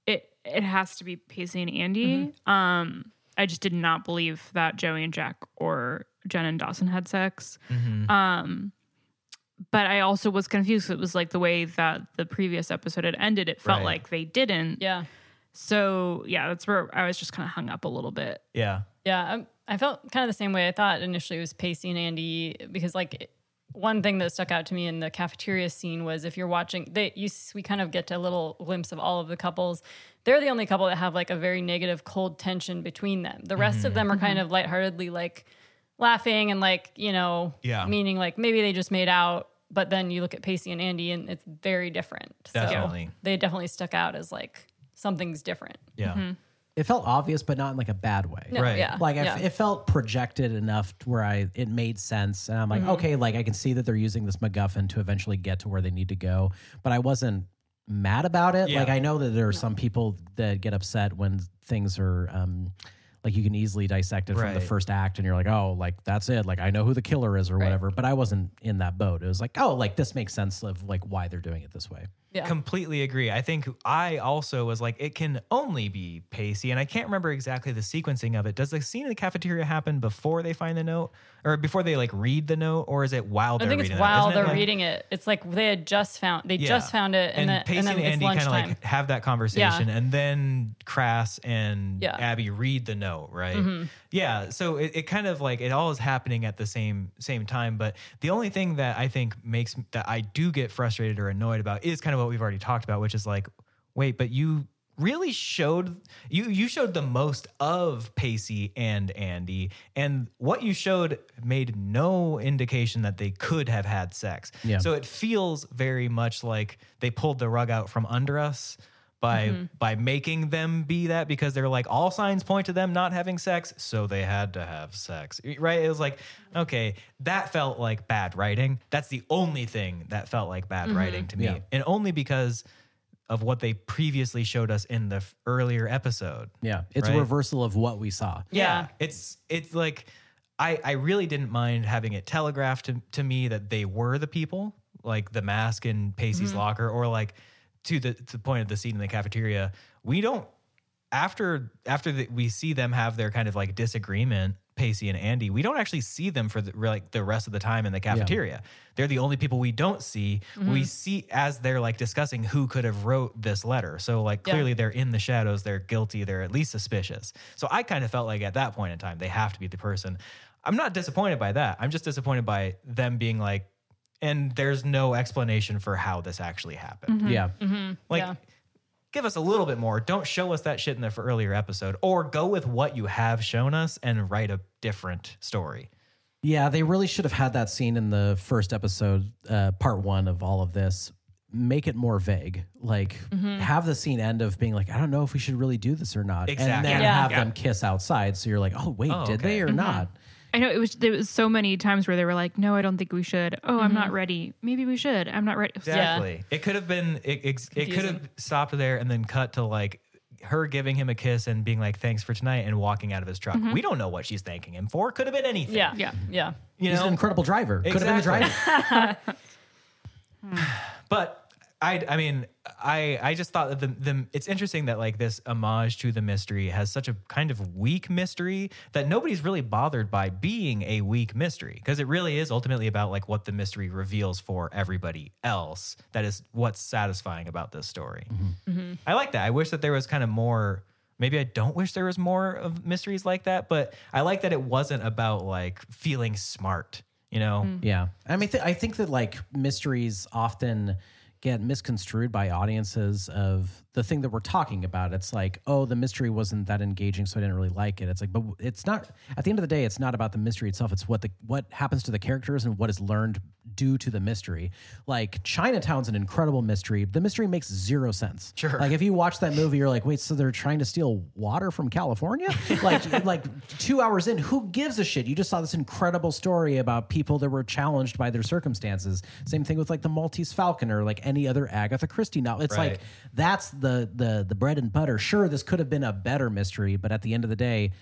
it it has to be Pacey and Andy. Um, I just did not believe that Joey and Jack or Jen and Dawson had sex. Um, but I also was confused. It was like the way that the previous episode had ended. It felt Right. like they didn't. Yeah. So yeah, that's where I was just kind of hung up a little bit. Yeah. Yeah, um, I felt kind of the same way. I thought initially it was Pacey and Andy because, like, one thing that stuck out to me in the cafeteria scene was if you're watching, they you we kind of get a little glimpse of all of the couples. They're the only couple that have like a very negative, cold tension between them. The rest of them are kind of lightheartedly like laughing and like you know, Yeah. meaning like maybe they just made out. But then you look at Pacey and Andy, and it's very different. Definitely. So they definitely stuck out as like something's different. Yeah. It felt obvious, but not in like a bad way. No, Right. Yeah. Like I yeah. it felt projected enough to where I it made sense, and I'm like, okay, like I can see that they're using this MacGuffin to eventually get to where they need to go, but I wasn't mad about it. Yeah. Like I know that there are some people that get upset when things are. um like you can easily dissect it from the Right. first act, and you're like, "Oh, like that's it. Like I know who the killer is, or whatever." But I wasn't in that boat. It was like, "Oh, like this makes sense of like why they're doing it this way." Yeah. Completely agree. I think I also was like, it can only be Pacey, and I can't remember exactly the sequencing of it. Does the scene in the cafeteria happen before they find the note, or before they like read the note, or is it while they're think reading it's it? while it they're like- reading it. It's like they had just found they Yeah. just found it, and, and, then Pacey and then and Andy kind of like have that conversation, and then Crass and Yeah. Mm-hmm. Abby read the note, right? Yeah. So it, it kind of like it all is happening at the same same time. But the only thing that I think makes that I do get frustrated or annoyed about is kind of what we've already talked about, which is like, wait, but you really showed you you showed the most of Pacey and Andy and what you showed made no indication that they could have had sex. Yeah. So it feels very much like they pulled the rug out from under us by by making them be that because they're like all signs point to them not having sex, so they had to have sex. Right? It was like, okay, that felt like bad writing. That's the only thing that felt like bad writing to me. Yeah. And only because of what they previously showed us in the f- earlier episode. Yeah, it's Right. a reversal of what we saw. Yeah. It's it's like I I really didn't mind having it telegraphed to, to me that they were the people, like the mask in Pacey's Mm-hmm. locker, or like to the to the point of the scene in the cafeteria. We don't after after the, we see them have their kind of like disagreement, Pacey and Andy. We don't actually see them for the, like the rest of the time in the cafeteria. They're the only people we don't see. Mm-hmm. We see as they're like discussing who could have wrote this letter. So like Yeah. clearly they're in the shadows. They're guilty. They're at least suspicious. So I kind of felt like at that point in time they have to be the person. I'm not disappointed by that. I'm just disappointed by them being like, and there's no explanation for how this actually happened. Mm-hmm. Yeah, mm-hmm. Like, Yeah. give us a little bit more. Don't show us that shit in the f- earlier episode, or go with what you have shown us and write a different story. Yeah, they really should have had that scene in the first episode, uh, part one of all of this. Make it more vague. Like, mm-hmm. have the scene end of being like, I don't know if we should really do this or not. And then Yeah. have Yeah. them kiss outside. So you're like, oh, wait, Oh, did okay. they or not? I know it was there was so many times where they were like, "No, I don't think we should." Oh, I'm not mm-hmm. ready. Maybe we should. I'm not ready. Exactly. It could have been. It, it, it could have stopped there and then cut to like her giving him a kiss and being like, "Thanks for tonight," and walking out of his truck. Mm-hmm. We don't know what she's thanking him for. Could have been anything. Yeah. Yeah. Yeah. You He's know. an incredible driver. Could have been the Exactly. driver. [laughs] [sighs] But I, I mean, I, I just thought that the, the, it's interesting that like this homage to the mystery has such a kind of weak mystery that nobody's really bothered by being a weak mystery because it really is ultimately about like what the mystery reveals for everybody else. That is what's satisfying about this story. Mm-hmm. Mm-hmm. I like that. I wish that there was kind of more. Maybe I don't wish there was more of mysteries like that, but I like that it wasn't about like feeling smart. You know, mm. Yeah, I mean, th- I think that like mysteries often get misconstrued by audiences of the thing that we're talking about. It's like, oh, the mystery wasn't that engaging, so I didn't really like it. It's like, but it's not. At the end of the day, it's not about the mystery itself. It's what the what happens to the characters and what is learned due to the mystery. Like Chinatown's an incredible mystery. The mystery makes zero sense. Sure. Like if you watch that movie, you're like, wait, so they're trying to steal water from California? like, [laughs] like two hours in, who gives a shit? You just saw this incredible story about people that were challenged by their circumstances. Same thing with like the Maltese Falcon or like any other Agatha Christie novel. It's Right. like that's the the the bread and butter. Sure, this could have been a better mystery, but at the end of the day,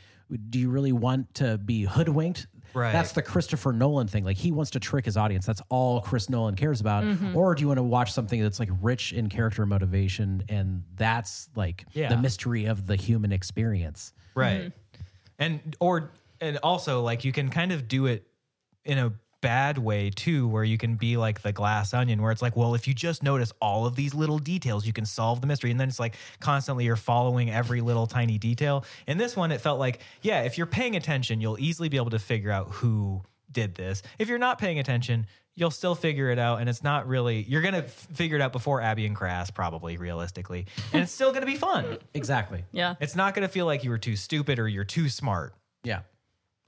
do you really want to be hoodwinked? Right. That's the Christopher Nolan thing. Like he wants to trick his audience. That's all Chris Nolan cares about. Mm-hmm. Or do you want to watch something that's like rich in character motivation and that's like Yeah. the mystery of the human experience? right mm-hmm. and or and also like you can kind of do it in a bad way too where you can be like the glass onion where it's like well if you just notice all of these little details you can solve the mystery. And then it's like constantly you're following every little tiny detail. In this one it felt like yeah if you're paying attention you'll easily be able to figure out who did this. If you're not paying attention you'll still figure it out. And it's not really you're gonna f- figure it out before abby and crass probably realistically. And it's still gonna be fun. [laughs] Exactly. Yeah. it's not going to feel like you were too stupid or you're too smart. Yeah.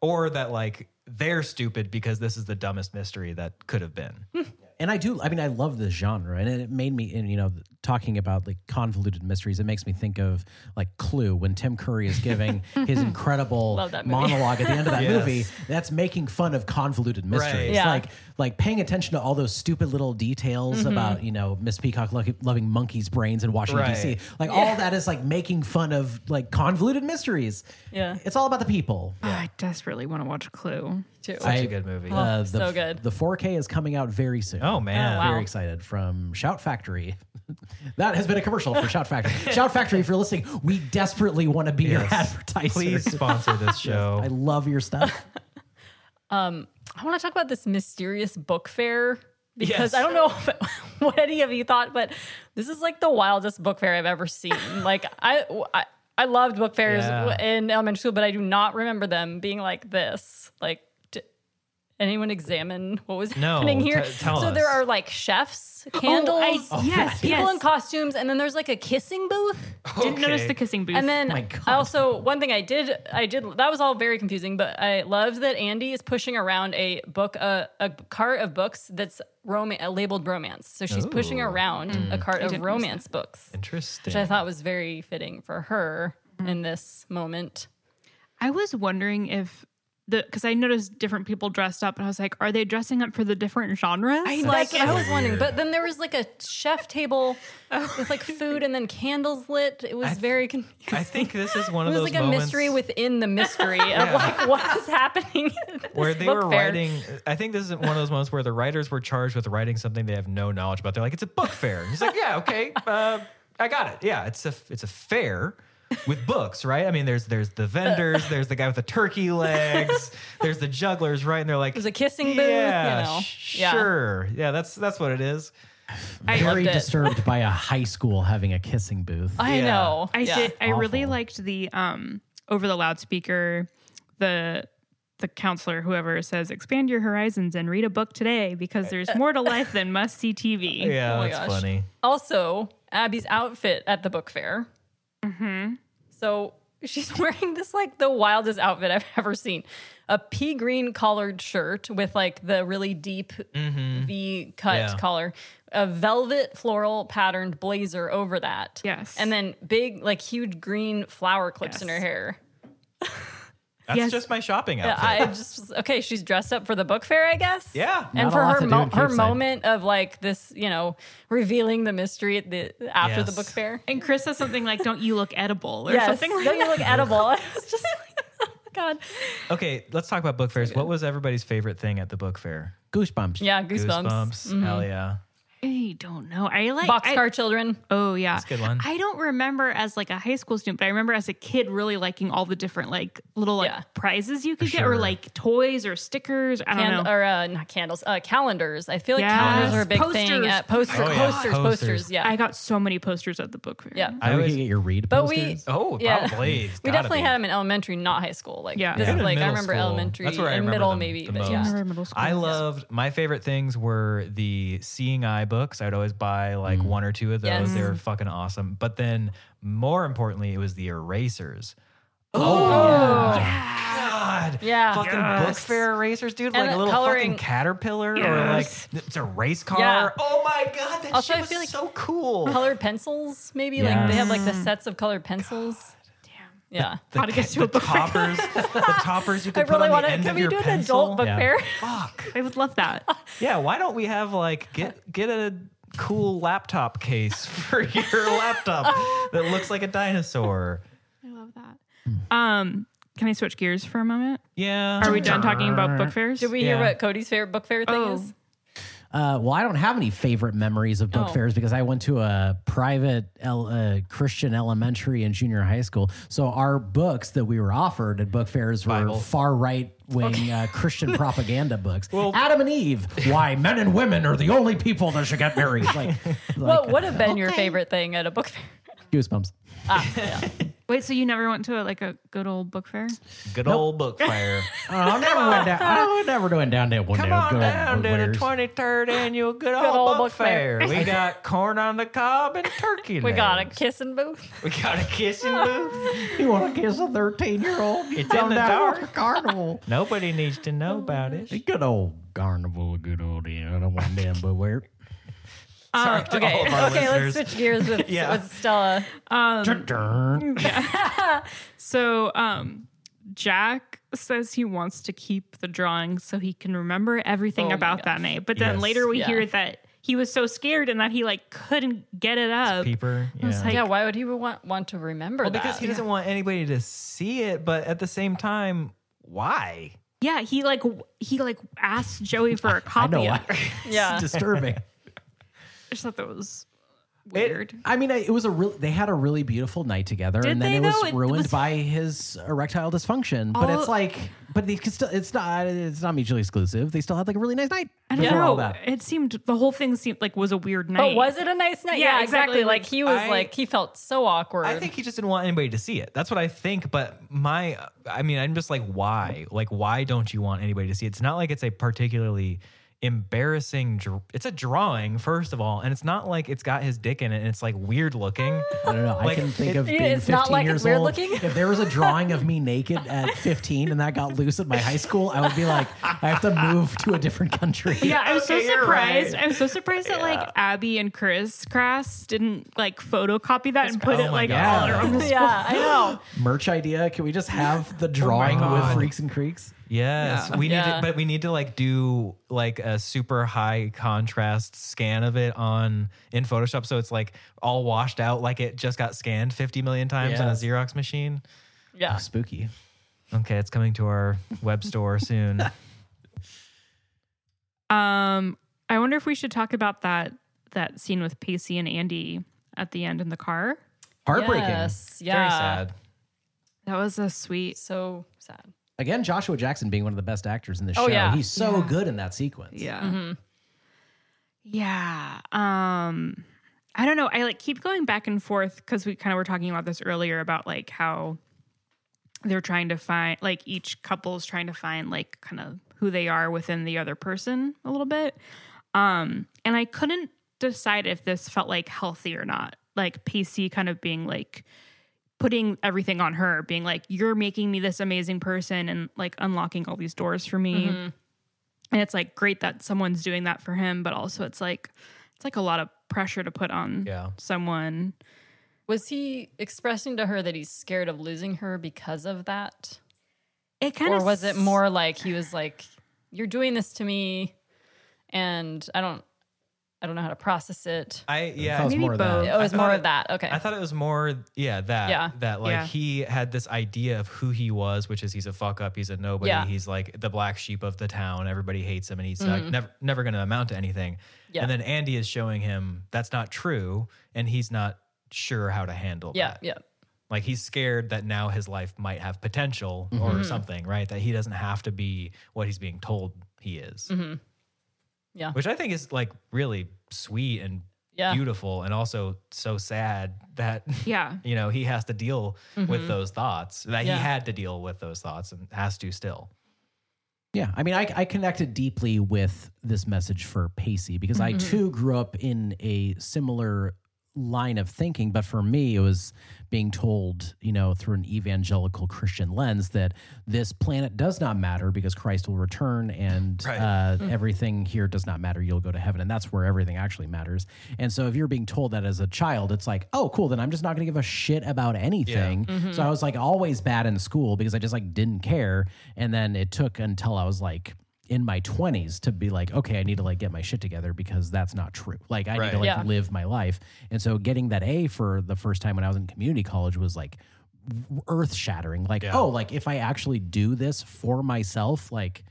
Or that like they're stupid because this is the dumbest mystery that could have been. [laughs] and I do. I mean, I love this genre, and it made me. And you know, talking about like convoluted mysteries, it makes me think of like Clue when Tim Curry is giving [laughs] his incredible Love that movie. monologue at the end of that [laughs] Yes. movie. That's making fun of convoluted mysteries. Right. Yeah. Like like paying attention to all those stupid little details Mm-hmm. about you know Miss Peacock lo- loving monkeys' brains in Washington Right. D.C. Like all that is like making fun of like convoluted mysteries. Yeah. it's all about the people. Oh, I desperately want to watch Clue. Too. Such a good movie. Uh, the, so good. The 4K is coming out very soon. Oh, man. Oh, wow. Very excited from Shout Factory. [laughs] that has been a commercial for Shout Factory. [laughs] Shout Factory, if you're listening, we desperately want to be your advertiser. Please sponsor this [laughs] show. I love your stuff. um, I want to talk about this mysterious book fair because Yes. I don't know what any of you thought, but this is like the wildest book fair I've ever seen. like I, I, I loved book fairs Yeah. in elementary school, but I do not remember them being like this. Like, did anyone examine what was No, happening here? t- tell so us. there are like chefs, candles, I- yes, people yes. in costumes, and then there's like a kissing booth. Didn't notice the kissing booth. And then My I also one thing I did I did that was all very confusing, but I loved that Andy is pushing around a book a, a cart of books that's rom- uh, labeled romance. So she's pushing Ooh. around a cart of romance books, Interesting. which I thought was very fitting for her in this moment. I was wondering if the because I noticed different people dressed up, and I was like, are they dressing up for the different genres? Like I was wondering, but then there was like a chef table [laughs] with like food and then candles lit. It was very confusing. I think this is [laughs] one of those. It was those like a mystery within the mystery [laughs] of like what is happening. where they were fair. writing. I think this is one of those moments where the writers were charged with writing something they have no knowledge about. They're like, "It's a book fair." And he's like, "Yeah, okay, uh, I got it. Yeah, it's a it's a fair." With books, right? I mean, there's there's the vendors, there's the guy with the turkey legs, [laughs] there's the jugglers, right? And they're like, There's a kissing booth, you yeah, know. sh- Yeah. sure, yeah, that's that's what it is. I Very loved it. disturbed by a high school having a kissing booth. I Yeah. know. I Yeah. did. I really Awful. liked the um over the loudspeaker, the the counselor, whoever says, expand your horizons and read a book today because there's [laughs] more to life than must see TV. Yeah, Oh my that's gosh. funny. Also, Abby's outfit at the book fair. Mm-hmm. So [laughs] she's wearing this like the wildest outfit I've [laughs] ever seen. A pea green collared shirt with like the really deep V cut Yeah. collar, a velvet floral patterned blazer over that. Yes. And then big, like huge green flower clips in her hair. [laughs] That's Yes. just my shopping outfit. I just okay. She's dressed up for the book fair, I guess. Yeah. and Not for her mo- her Capeside. moment of like this, you know, revealing the mystery at the after the book fair. And Chris says something like, "Don't you look edible?" or Yes, something like don't you that. look edible? [laughs] I was just like, oh god. Okay, let's talk about book fairs. What was everybody's favorite thing at the book fair? Goosebumps. Yeah, goosebumps. Goosebumps. Mm-hmm. Hell yeah. I don't know. I like Boxcar I- Children. Oh yeah, That's a good one. I don't remember as like a high school student, but I remember as a kid really liking all the different like little like Yeah. prizes you could get, or like toys or stickers. I don't Can- know. or uh, not candles, uh, calendars. I feel like Yes. calendars are a big thing Posters. at posters, Oh, yeah. posters, Posters. posters. Yeah, I got so many posters at the book fair. yeah. I I we get your read But posters. we, Oh, Yeah. probably. [laughs] We definitely be. had them in elementary, not high school. Like, Yeah. this Yeah. is like I remember school. elementary That's where I and remember middle, them maybe. the But most. I yeah, remember middle school. I loved my favorite things were the seeing eye books. I'd always buy like Mm. one or two of those. Yes. They were fucking awesome. But then more importantly, it was the erasers. Oh, God. Yeah. Fucking Yes. book fair erasers, dude. And like a little coloring- fucking caterpillar or like it's a race car. Yeah. Oh my god, that Also, shit I was feel like- so cool. colored pencils. Maybe like they have like the sets of colored pencils. Damn. Yeah. The, How to get ca- to a the book fair. toppers, the toppers you [laughs] I could put really on want the to. end Can of we your do an pencil. adult book Yeah. fair? Fuck. [laughs] I would love that. Yeah, why don't we have like get get a cool laptop case [laughs] for your laptop that looks like a dinosaur? I love that. Um, can I switch gears for a moment? Yeah. Are we done talking about book fairs? Did we hear Yeah. what Cody's favorite book fair thing Oh. is? Uh, well, I don't have any favorite memories of book Oh. fairs because I went to a private el- uh, Christian elementary and junior high school. So our books that we were offered at book fairs were Bible. far right wing uh, Christian [laughs] propaganda books. Well, Adam and Eve, why men and women are the only people that should get married. Like, [laughs] What would have been your favorite thing at a book fair? goosebumps. Wait, so you never went to like a good old book fair? Good old book fair. [laughs] Oh, I never went down. I never went down there one Come day. on Good old down to the fairs. twenty third annual Good Old, old Book, Book Fair. Fair. We [laughs] got corn on the cob and turkey. We got a legs. kissing booth. We got a kissing [laughs] booth. You want to kiss a thirteen-year-old? It's in the dark. Carnival. Nobody needs to know about it. A good old carnival, good old yeah, I don't want damn but where. Sorry to Okay, all of our okay, let's switch gears with, [laughs] Yeah. with Stella. [laughs] So, um, Jack says he wants to keep the drawing so he can remember everything Oh about that gosh. night. But then Yes. later we Yeah. hear that he was so scared and that he like couldn't get it up. Peeper. I Yeah. like- Yeah, why would he want want to remember well, that? because he doesn't want anybody to see it, but at the same time, why? Yeah, he like he like asked Joey for a [laughs] copy. know. of I, it. Yeah. disturbing. I just thought that was weird. I mean, it was a real. They had a really beautiful night together, Did and then they, it was though? It ruined was- by his erectile dysfunction. but All- it's like, but they could still. It's not. It's not mutually exclusive. They still had like a really nice night. I don't before all know. that. It seemed the whole thing seemed like was a weird night. But was it a nice night? Yeah, Yeah, exactly. exactly. Like he was I- like he felt so awkward. I think he just didn't want anybody to see it. That's what I think. But my, I mean, I'm just like, why? Like, why don't you want anybody to see it? It's not like it's a particularly embarrassing. dr- It's a drawing, first of all, and it's not like it's got his dick in it and it's like weird looking. I don't know. I can think it- of it- being it's 15 not like years it's weird old. looking. If there was a [laughs] drawing of me naked at 15 and that got loose at my high school, I would be like, I have to move to a different country. Yeah, I was Okay, so you're surprised. right. I'm so surprised that like Abby and Chris Crass didn't like photocopy that and put Oh it my like God. all around the [laughs] yeah, I know. [laughs] Merch idea. Can we just have the oh drawing with freaks and creeks? Yes, Yeah. we need Yeah. to, but we need to like do like a super high contrast scan of it on in Photoshop, so it's like all washed out, like it just got scanned 50 million times on a Xerox machine. Yeah. Spooky. Okay, it's coming to our web store soon. [laughs] Um, I wonder if we should talk about that that scene with Pacey and Andy at the end in the car. Heartbreaking. Yes. Yeah. Very sad. That was a sweet. So sad. Again, Joshua Jackson being one of the best actors in the Oh, show. yeah. He's so good in that sequence. Yeah. Yeah. Um I don't know. I like keep going back and forth because we kind of were talking about this earlier about like how they're trying to find like each couple's trying to find like kind of who they are within the other person a little bit. Um and I couldn't decide if this felt like healthy or not. Like Pacey kind of being like putting everything on her, being like, You're making me this amazing person and like unlocking all these doors for me mm-hmm. and it's like great that someone's doing that for him but also it's like it's like a lot of pressure to put on Yeah. someone Was he expressing to her that he's scared of losing her because of that? it kind of. Or was it more like he was like, You're doing this to me and I don't I don't know how to process it. I yeah. That was Maybe more of that. both. Oh, it was more thought of that. Okay. I thought it was more, yeah, that, Yeah. that like Yeah. he had this idea of who he was, which is he's a fuck up, he's a nobody, Yeah. he's like the black sheep of the town. Everybody hates him, and he's like never, never going to amount to anything. Mm-hmm. Yeah. And then Andy is showing him that's not true, and he's not sure how to handle yeah, that. yeah. Like he's scared that now his life might have potential Mm-hmm. or something, right? That he doesn't have to be what he's being told he is. Mm-hmm. Yeah. Which I think is like really sweet and Yeah. beautiful and also so sad that Yeah. [laughs] you know he has to deal with those thoughts that Mm-hmm. Yeah. he had to deal with those thoughts and has to still Yeah, I mean, I, I connected deeply with this message for Pacey because I too grew up in a similar line of thinking, but for me, it was being told, you know, through an evangelical Christian lens that this planet does not matter because Christ will return and Right. uh, everything here does not matter. You'll go to heaven, and that's where everything actually matters. And so, if you're being told that as a child, it's like, oh, cool, then I'm just not going to give a shit about anything. So I was like always bad in school because I just like didn't care. And then it took until I was like in my 20s to be like, okay, I need to like get my shit together because that's not true. Like I need to like Yeah. live my life. And so getting that A for the first time when I was in community college was like earth shattering. Like, Yeah. oh, like if I actually do this for myself, like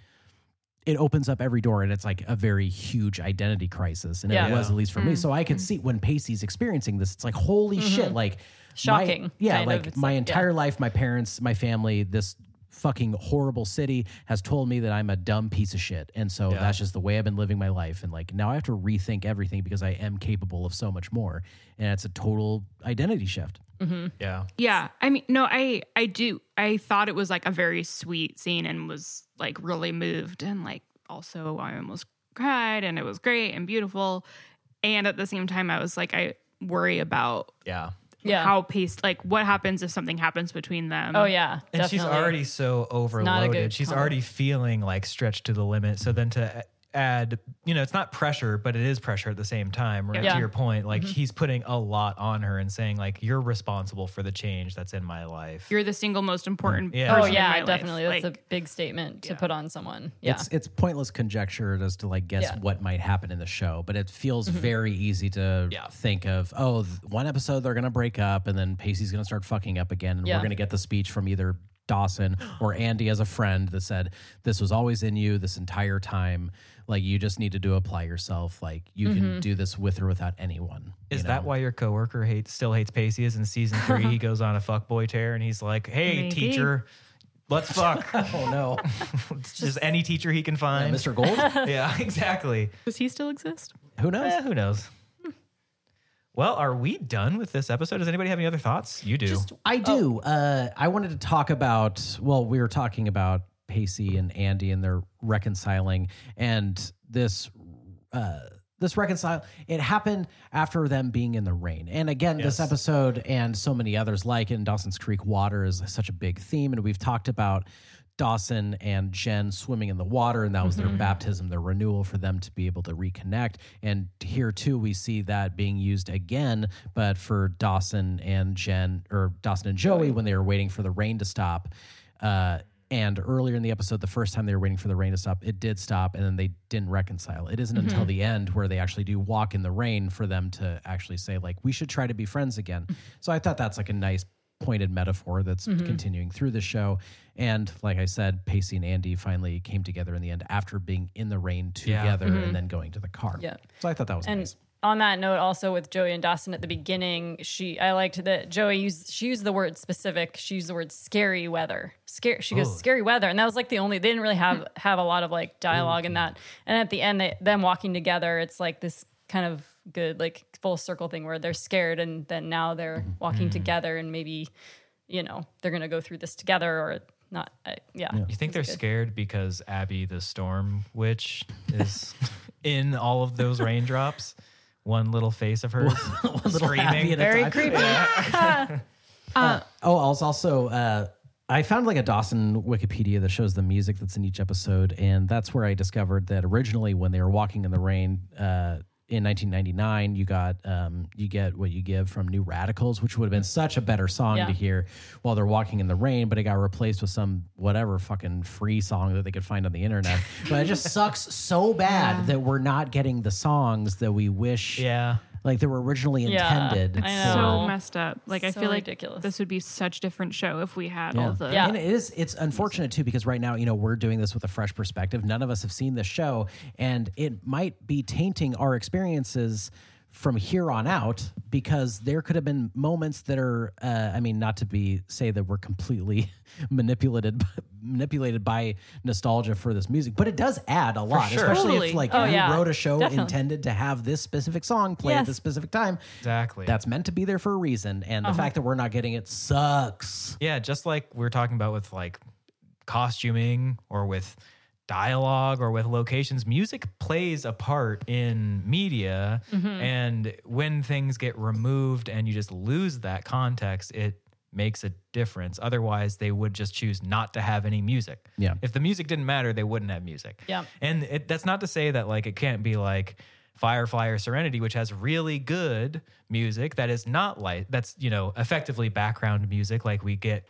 it opens up every door and it's like a very huge identity crisis. And Yeah. it was at least for me. So I could see when Pacey's experiencing this, it's like, holy shit, like my- Shocking, yeah, like my like- yeah. entire life, my parents, my family, this fucking horrible city has told me that I'm a dumb piece of shit. And so Yeah. that's just the way I've been living my life. And like now I have to rethink everything because I am capable of so much more. And it's a total identity shift. Mm-hmm. yeah Yeah, I mean, no, I I do. I thought it was like a very sweet scene and was like really moved and like also I almost cried and it was great and beautiful. And at the same time, I was like, I worry about yeah Yeah. how Pacey, like what happens if something happens between them. oh yeah. and she's already so overloaded she's combo. already feeling like stretched to the limit so then to a- add you know it's not pressure but it is pressure at the same time right Yeah. to your point like Mm-hmm. he's putting a lot on her and saying like you're responsible for the change that's in my life You're the single most important Yeah. person Oh in yeah, my life. definitely. That's Like, a big statement to put on someone. Yeah. It's it's pointless conjecture as to like guess Yeah. Mm-hmm. what might happen in the show, but it feels very easy to Yeah. think of. Oh, th- one episode they're gonna break up, and then Pacey's gonna start fucking up again, and Yeah. we're gonna get the speech from either Dawson or Andy as a friend that said, "This was always in you this entire time. Like you just need to do apply yourself. Like you Mm-hmm. can do this with or without anyone." you Is that know? why your coworker hates still hates Pacey? Is in season [laughs] three he goes on a fuckboy tear and he's like, "Hey, Maybe. teacher, let's [laughs] fuck." Oh no, [laughs] It's just any teacher he can find. Mr. Gold? yeah, exactly. does he still exist? Who knows? Eh, who knows? Well, are we done with this episode? Does anybody have any other thoughts? You do. I do. Uh, I wanted to talk about. Well, we were talking about Pacey and Andy and they're reconciling, and this. Uh, this reconcile it happened after them being in the rain. And again this episode and so many others like it in dawson's creek water is such a big theme. And we've talked about dawson and jen swimming in the water and that was their baptism their renewal for them to be able to reconnect. And here too we see that being used again but for dawson and jen or dawson and joey. when they were waiting for the rain to stop uh, and earlier in the episode, the first time they were waiting for the rain to stop, it did stop, and then they didn't reconcile. It isn't until mm-hmm. the end where they actually do walk in the rain for them to actually say, like, we should try to be friends again. Mm-hmm. So I thought that's like a nice pointed metaphor that's mm-hmm. continuing through the show. And like I said, Pacey and Andy finally came together in the end after being in the rain together and then going to the car. Yeah. So I thought that was And nice. On that note, also with Joey and Dawson at the beginning, she I liked that Joey used she used the word specific. She used the word scary weather. Scare. She goes Ooh. scary weather, and that was like the only. They didn't really have [clears throat] have a lot of like dialogue in that. Mm-hmm. And at the end, they, them walking together, it's like this kind of good like full circle thing where they're scared, and then now they're mm-hmm. walking mm-hmm. together, and maybe you know they're gonna go through this together or not. Uh, I, yeah. You think they're scared because Abby the Storm Witch is [laughs] in all of those raindrops? One little face of hers [laughs] little screaming. Abby at a Very time. creepy. [laughs] Oh, I was also uh, I found like a Dawson Wikipedia that shows the music that's in each episode, and that's where I discovered that originally when they were walking in the rain, uh, in 1999 you got um, you get what you give from New Radicals, which would have been such a better song Yeah. to hear while they're walking in the rain, but it got replaced with some whatever fucking free song that they could find on the internet. [laughs] but it just sucks so bad that we're not getting the songs that we wish Yeah. Like they were originally Yeah, intended. I for. know. so messed up. Like I So feel like ridiculous. this would be such a different show if we had Yeah. all the Yeah. And it is it's unfortunate too because right now, you know, we're doing this with a fresh perspective. None of us have seen this show and it might be tainting our experiences from here on out because there could have been moments that are uh, I mean not to be say that we're completely [laughs] manipulated manipulated by nostalgia for this music, but it does add a lot, sure. especially Totally. if like Oh, you yeah. wrote a show Definitely. intended to have this specific song play at this specific time. Exactly. That's meant to be there for a reason and the fact that we're not getting it sucks. Yeah, just like we're talking about with like costuming or with dialogue or with locations, music plays a part in media. Mm-hmm. And when things get removed and you just lose that context, it makes a difference. Otherwise, they would just choose not to have any music. Yeah. If the music didn't matter, they wouldn't have music. Yeah. And it, that's not to say that like it can't be like Firefly or Serenity, which has really good music that is not like that's you know effectively background music like we get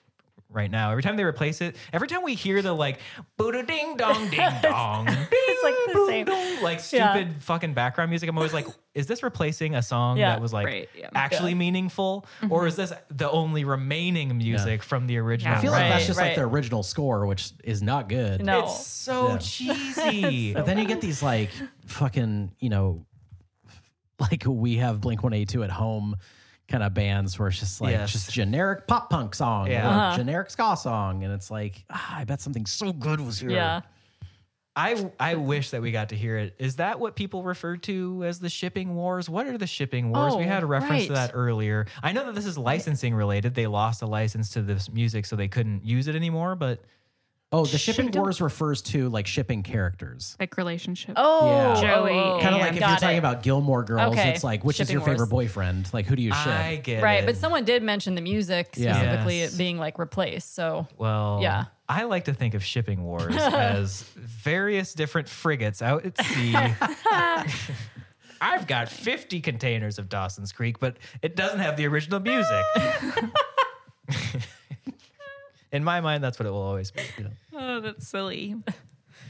right now. Every time they replace it, every time we hear the like boo ding dong ding dong, It's like the same. dong, like Yeah. stupid fucking background music. I'm always like, [laughs] is this replacing a song Yeah. that was like Right, yeah. actually meaningful, or mm-hmm. is this the only remaining music from the original? Yeah. I feel like Right, that's just like the original score, which is not good. No. It's so Yeah. cheesy. [laughs] But then you get these like fucking, you know, like we have Blink 182 at home kind of bands where it's just like Yes. just generic pop punk song Yeah. Uh-huh. generic ska song. And it's like, ah, I bet something so good was here. Yeah. I I wish that we got to hear it. Is that what people refer to as the shipping wars? What are the shipping wars? we Oh, had a reference to that earlier. I know that this is licensing related. They lost a license to this music, so they couldn't use it anymore. But Oh, the shipping Shipping- wars refers to like shipping characters. like relationship. Oh, Yeah. Oh, Joey. oh, oh. Kind of Yeah, like if you're got talking it. about Gilmore Girls, Okay. it's like, which is Shipping your favorite wars. boyfriend? Like, who do you ship? I get Right, it. but someone did mention the music Yeah. specifically Yes. it being like replaced. So well, Yeah. I like to think of shipping wars [laughs] as various different frigates out at sea. [laughs] I've got 50 containers of Dawson's Creek, but it doesn't have the original music. [laughs] In my mind, that's what it will always be. Oh, that's silly.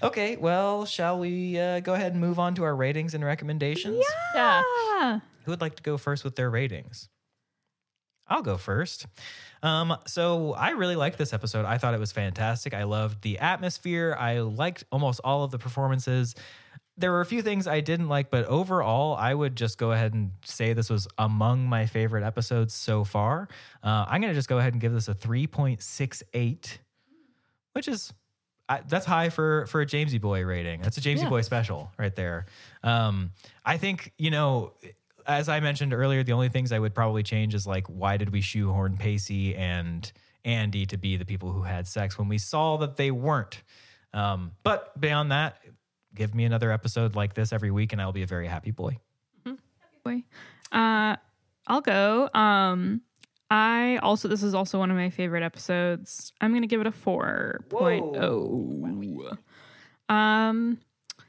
Okay, well, shall we uh, go ahead and move on to our ratings and recommendations? yeah. Ah, Who would like to go first with their ratings? I'll go first. Um, so I really liked this episode. I thought it was fantastic. I loved the atmosphere. I liked almost all of the performances. There were a few things I didn't like, but overall, I would just go ahead and say this was among my favorite episodes so far. Uh, I'm going to just go ahead and give this a 3.68, which is I, that's high for for a Jamesy Boy rating. That's a Jamesy Yeah. Boy special right there. Um, I think you know, as I mentioned earlier, the only things I would probably change is like why did we shoehorn Pacey and Andy to be the people who had sex when we saw that they weren't. Um, but beyond that, give me another episode like this every week, and I'll be a very happy boy. Happy boy. Uh, I'll go. Um, I also this is also one of my favorite episodes. I'm gonna give it a four point oh. Um,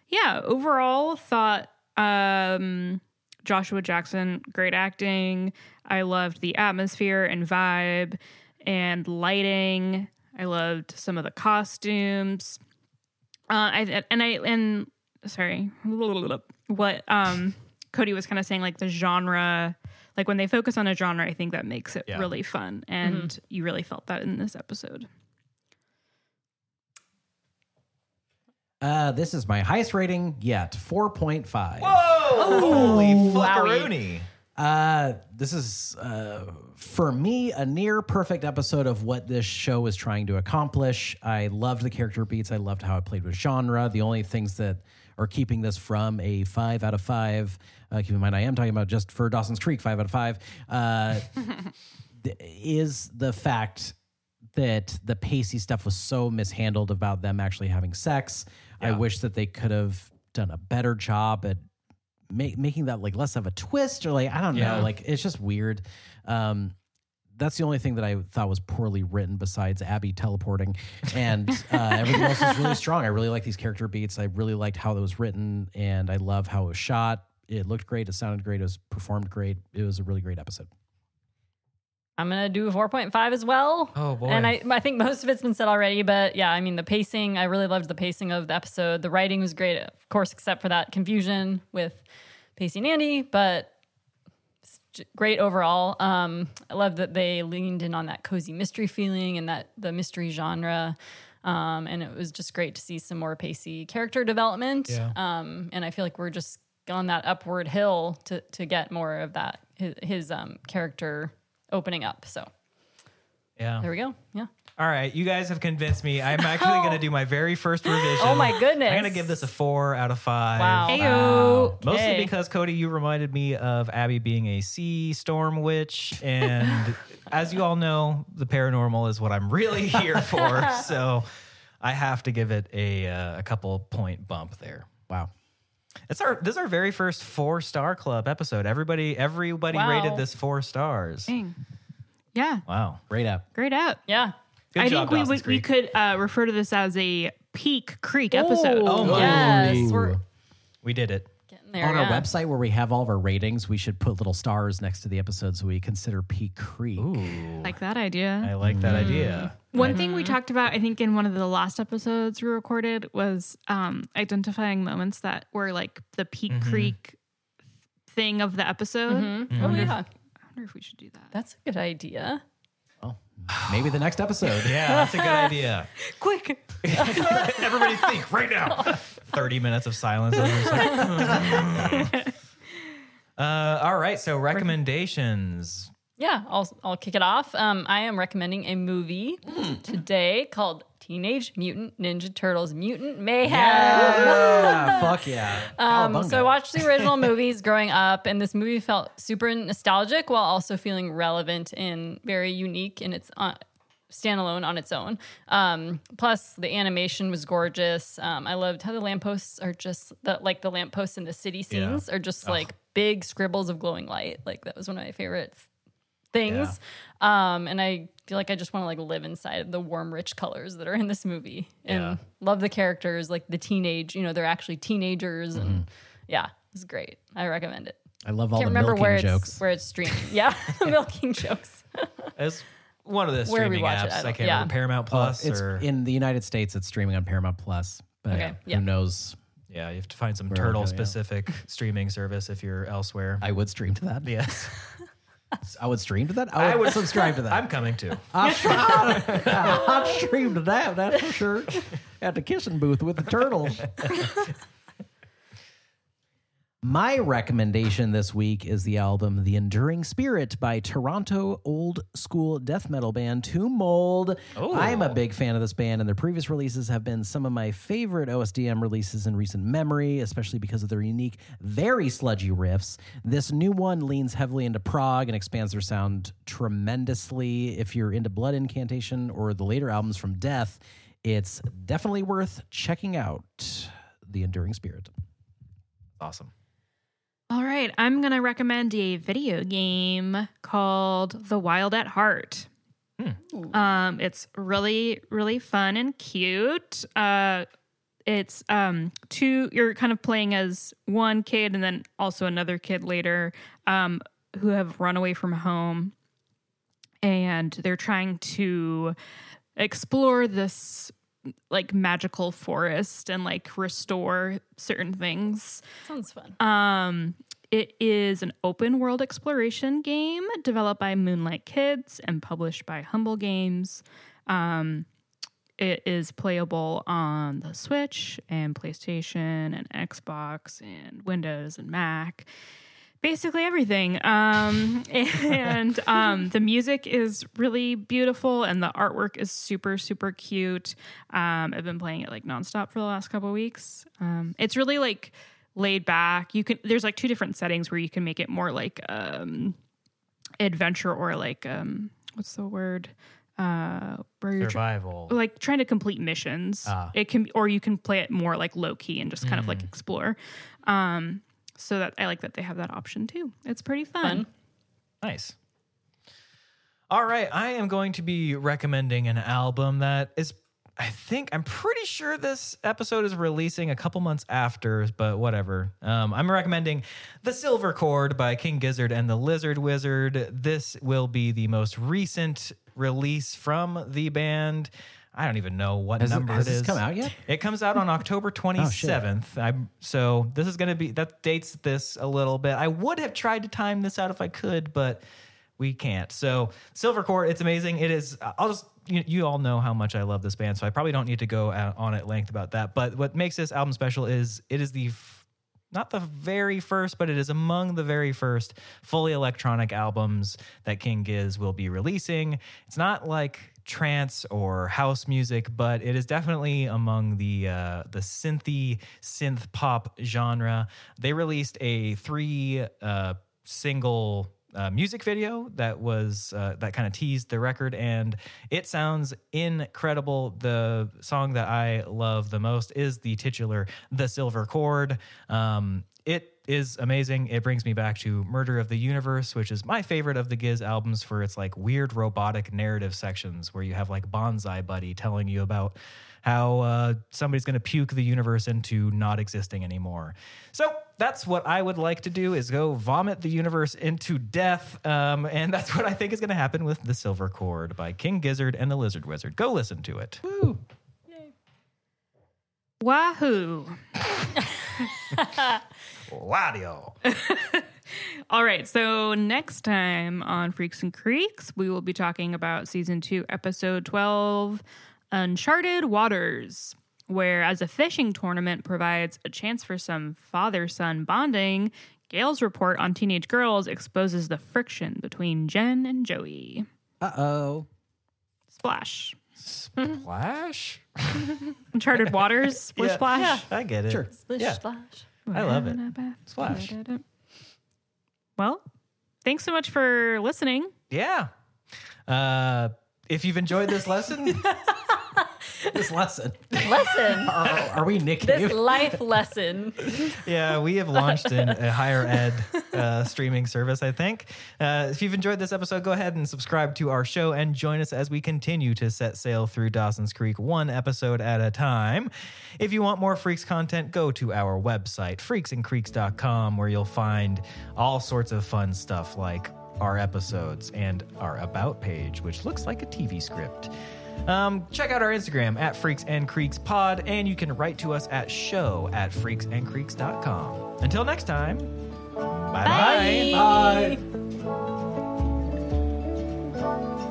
yeah. Overall, thought um Joshua Jackson great acting. I loved the atmosphere and vibe and lighting. I loved some of the costumes. Uh, I and I and sorry, [laughs] what um Cody was kind of saying, like the genre, like when they focus on a genre, I think that makes it Yeah. really fun, and you really felt that in this episode. Uh, this is my highest rating yet, 4.5. Whoa! Holy wowie. fuckaroonie! Uh, this is uh, for me a near perfect episode of what this show is trying to accomplish. I loved the character beats. I loved how it played with genre. The only things that are keeping this from a five out of five. Uh, keep in mind, I am talking about just for Dawson's Creek, five out of five. Uh, [laughs] th- is the fact that the Pacey stuff was so mishandled about them actually having sex. I wish that they could have done a better job at make, making that like less of a twist or like I don't Yeah. know, like it's just weird. Um, that's the only thing that I thought was poorly written besides Abby teleporting, and uh, everything else is really strong. I really like these character beats. I really liked how it was written, and I love how it was shot. It looked great. It sounded great. It was performed great. It was a really great episode. I'm gonna do a 4.5 as well. Oh, boy. And I, I think most of it's been said already, but yeah, I mean the pacing. I really loved the pacing of the episode. The writing was great, of course, except for that confusion with Pacey and Andy, but it's j- great overall. Um, I love that they leaned in on that cozy mystery feeling and that the mystery genre. Um, and it was just great to see some more Pacey character development. Yeah. Um, and I feel like we're just on that upward hill to to get more of that his, his um, character opening up. So Yeah. there we go. Yeah. All right, you guys have convinced me. I'm actually going [laughs] to do my very first revision. Oh my goodness. I'm going to give this a four out of five. Wow. Ayo. Mostly Okay. because Cody, you reminded me of Abby being a sea storm witch, and [laughs] as you all know, the paranormal is what I'm really here [laughs] for. so I have to give it a uh, a couple point bump there. Wow. It's our this is our very first four star club episode. Everybody everybody Wow. rated this four stars. Dang. Yeah, Wow. Great app. great app. Yeah. Good I job, think we Dawson's would, we Creek. could uh, refer to this as a Peak Creek episode. Oh my. Yes. We're We did it. getting there. On yeah. our website where we have all of our ratings, we should put little stars next to the episodes we consider Peak Creek. Ooh. like that idea. I like that mm-hmm. idea. One mm-hmm. thing we talked about, I think, in one of the last episodes we recorded was um, identifying moments that were like the Peak mm-hmm. Creek thing of the episode. Oh, yeah. I wonder if we should do that. That's a good idea. Well, maybe the next episode. [laughs] Yeah, that's a good idea. [laughs] Quick. [laughs] Everybody think right now. 30 minutes of silence. I like, uh, all right, so recommendations. Yeah, I'll I'll kick it off. Um, I am recommending a movie today called Teenage Mutant Ninja Turtles: Mutant Mayhem. Yeah, fuck yeah. Um, so I watched the original movies growing up, and this movie felt super nostalgic while also feeling relevant and very unique in its uh, standalone on its own. Um, plus, the animation was gorgeous. Um, I loved how the lampposts are just the, like the lampposts in the city scenes are just like big scribbles of glowing light. Like that was one of my favorite things. Um, and I feel like I just want to like live inside of the warm, rich colors that are in this movie, and Yeah. love the characters, like the teenage. You know, they're actually teenagers, and yeah, it's great. I recommend it. I love all Can't the remember milking where jokes. it's where it's streaming. Yeah, [laughs] [laughs] milking jokes. It's one of the Where streaming apps. it, I I, don't- can't yeah. remember. Paramount Plus it's or in the United States. It's streaming on Paramount Plus, but Okay, yeah. who knows? yeah, you have to find some Where we go, turtle yeah. specific streaming service if you're elsewhere. I would stream to that. yes, [laughs] I would stream to that. I would, [laughs] subscribe to that. I'm coming to. I'd, I'd, I'd stream to that. That's for sure. At the kissing booth with the turtles. [laughs] My recommendation this week is the album The Enduring Spirit by Toronto old school death metal band Tomb Mold. Oh. I'm a big fan of this band, and their previous releases have been some of my favorite OSDM releases in recent memory, especially because of their unique, very sludgy riffs. This new one leans heavily into prog and expands their sound tremendously. If you're into Blood Incantation or the later albums from Death, it's definitely worth checking out. The Enduring Spirit. Awesome. All right, I'm going to recommend a video game called The Wild at Heart. Um, it's really, really fun and cute. Uh, it's um, two, you're kind of playing as one kid and then also another kid later um, who have run away from home. And they're trying to explore this like magical forest and like restore certain things. Sounds fun. Um, it is an open world exploration game developed by Moonlight Kids and published by Humble Games. Um, it is playable on the Switch and PlayStation and Xbox and Windows and Mac. Basically everything. Um, [laughs] and um, the music is really beautiful and the artwork is super, super cute. Um, I've been playing it like nonstop for the last couple of weeks. Um, it's really like laid back. You can there's like two different settings where you can make it more like um adventure or like um what's the word? Uh where you're tr- Survival. like trying to complete missions. Ah. It can or you can play it more like low key and just kind of like explore. Um so that I like that they have that option too. It's pretty fun. Fun. Nice. All right, I am going to be recommending an album that is I think I'm pretty sure this episode is releasing a couple months after, but whatever. Um, I'm recommending "The Silver Cord" by King Gizzard and the Lizard Wizard. This will be the most recent release from the band. I don't even know what Has it- number has it is. come out yet? It comes out on [laughs] October 27th. I'm so this is going to be that dates this a little bit. I would have tried to time this out if I could, but we can't. So Silver Cord, it's amazing. It is. I'll just you, you all know how much I love this band, so I probably don't need to go on at length about that. But what makes this album special is it is the f- not the very first, but it is among the very first fully electronic albums that King Giz will be releasing. It's not like trance or house music, but it is definitely among the uh, the synthy synth pop genre. They released a three uh, single uh, music video that was uh, that kind of teased the record, and it sounds incredible. The song that I love the most is the titular "The Silver Cord." Um, it is amazing. It brings me back to Murder of the Universe, which is my favorite of the Giz albums for its like weird robotic narrative sections where you have like BonziBuddy telling you about how uh, somebody's going to puke the universe into not existing anymore. So that's what I would like to do is go vomit the universe into death. Um, and that's what I think is going to happen with The Silver Cord by King Gizzard and the Lizard Wizard. Go listen to it. Wahoo! Wadio. [laughs] All right, so next time on Freaks and Creeks, we will be talking about season two, episode 12, Uncharted Waters, where as a fishing tournament provides a chance for some father son bonding, Gail's report on teenage girls exposes the friction between Jen and Joey. Uh oh. Splash. Splash? [laughs] Uncharted Waters, splish [laughs] Yeah. splash. I get it. Sure. Splish Yeah. splash. I love it. Splash. Well, thanks so much for listening. Yeah. Uh, if you've enjoyed this lesson, [laughs] This lesson. Lesson. [laughs] Are, are we Nick this life lesson. yeah, we have launched in a higher ed uh, streaming service, I think. Uh, if you've enjoyed this episode, go ahead and subscribe to our show and join us as we continue to set sail through Dawson's Creek one episode at a time. If you want more Freaks content, go to our website, freaksandcreeks.com, where you'll find all sorts of fun stuff like our episodes and our About page, which looks like a TV script. Um, check out our Instagram at Freaks and Creeks Pod, and you can write to us at show at freaksandcreeks.com. Until next time, bye-bye. bye bye, bye.